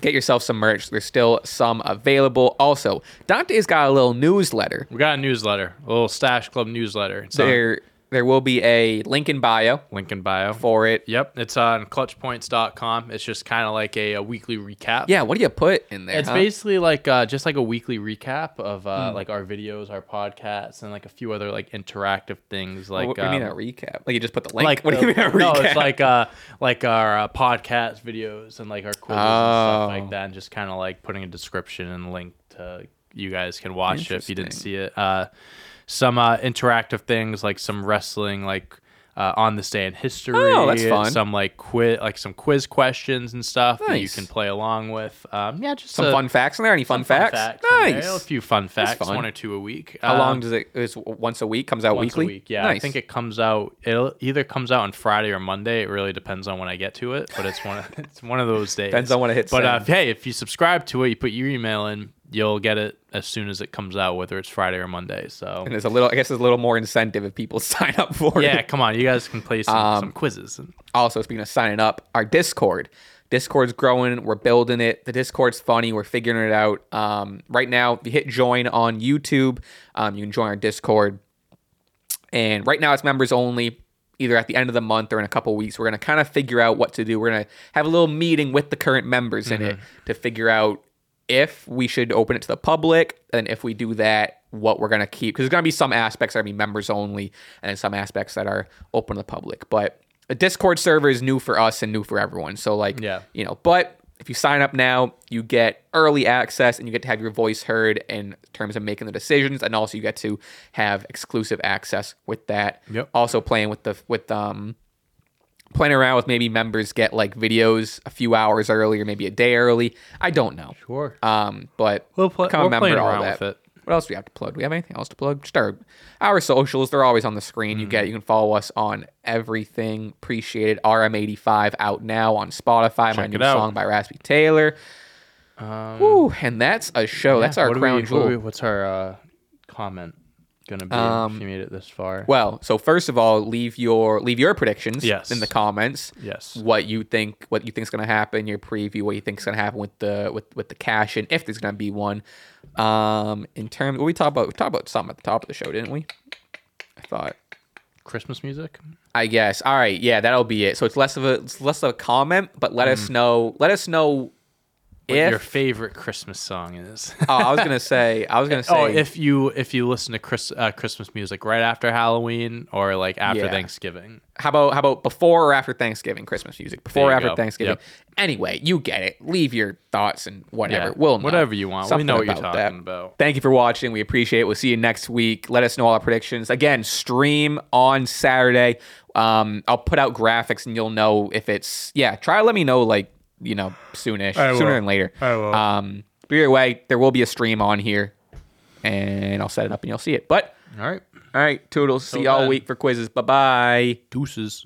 get yourself some merch. There's still some available. Also, Dante's got a little newsletter. We got a newsletter, a little Stache Club newsletter. It's There, there will be a link in bio link in bio. for it. Yep, it's on clutchpoints.com. It's just kind of like a, a weekly recap. Yeah. What do you put in there? It's huh? basically like uh, just like a weekly recap of uh, Hmm. like our videos, our podcasts, and like a few other like interactive things. Like what, what do you mean um, a recap? Like you just put the link. like what do you mean a recap? No, it's like uh like our uh, podcast videos and like our quizzes and stuff Oh. like that, and just kind of like putting a description and link to you guys can watch it if you didn't see it. Uh, some uh, interactive things like some wrestling like uh, on this day in history. Oh, that's fun. Some like quiz, like some quiz questions and stuff that you can play along with. Um, yeah, just Some a- fun facts in there. Any fun facts? on there. nice. A few fun facts, fun. one or two a week. How Um, long does it? Is once a week? Comes out once weekly. a week. Yeah, I think it comes out. It either comes out on Friday or Monday. It really depends on when I get to it, but it's one. Of, it's one of those days. Depends on when it hits But uh, hey, if you subscribe to it, you put your email in, you'll get it as soon as it comes out, whether it's Friday or Monday. So And there's a little. I guess there's a little more incentive if people sign up for it. yeah, come on, you guys can play some, Um, some quizzes. also speaking of signing up our discord discord's growing we're building it the discord's funny we're figuring it out um, right now if you hit join on youtube um, you can join our discord and right now it's members only either at the end of the month or in a couple weeks we're going to kind of figure out what to do we're going to have a little meeting with the current members in it to figure out if we should open it to the public and if we do that what we're going to keep because there's going to be some aspects that are be members only and then some aspects that are open to the public but a discord server is new for us and new for everyone so like Yeah. you know but if you sign up now you get early access and you get to have your voice heard in terms of making the decisions and also you get to have exclusive access with that Yep. also playing with the with um playing around with maybe members get like videos a few hours early or maybe a day early. I don't know. Sure. Um, but We'll play- become a we're member, all around that. with it. What else do we have to plug? Do we have anything else to plug? Just our, our socials. They're always on the screen. You Mm. get. You can follow us on everything. Appreciated. RM85 out now on Spotify. my new out. song by Raspy Taylor. Um, Whew, and that's a show. that's our crown we- jewel. we- what's our uh, comment gonna be Um, if you made it this far? Well, so first of all, leave your leave your predictions Yes. in the comments. Yes. What you think what you think's going to happen, your preview, what you think's going to happen with the with with the cash in if there's going to be one. Um in terms what we talked about we talked about something at the top of the show, didn't we? I thought. Christmas music. I guess. All right, yeah, that'll be it. So it's less of a it's less of a comment, but let us know let us know What if your favorite Christmas song is? Oh, I was going to say I was going to say oh, if you if you listen to Chris, uh, Christmas music right after Halloween or like after Yeah. Thanksgiving. How about how about before or after Thanksgiving Christmas music? Before or after go. Thanksgiving. Yep. Anyway, you get it. Leave your thoughts and whatever. Yeah, We'll know. whatever you want. We Something know what you're talking about. Thank you for watching. We appreciate it. We'll see you next week. Let us know all our predictions. Again, stream on Saturday. Um, I'll put out graphics and you'll know if it's yeah. Try to let me know like you know soonish, I sooner will. than later. I will. Um, but either way, there will be a stream on here, and I'll set it up and you'll see it. But All right. all right, toodles. See Till y'all then. week for quizzes. Bye bye. Deuces.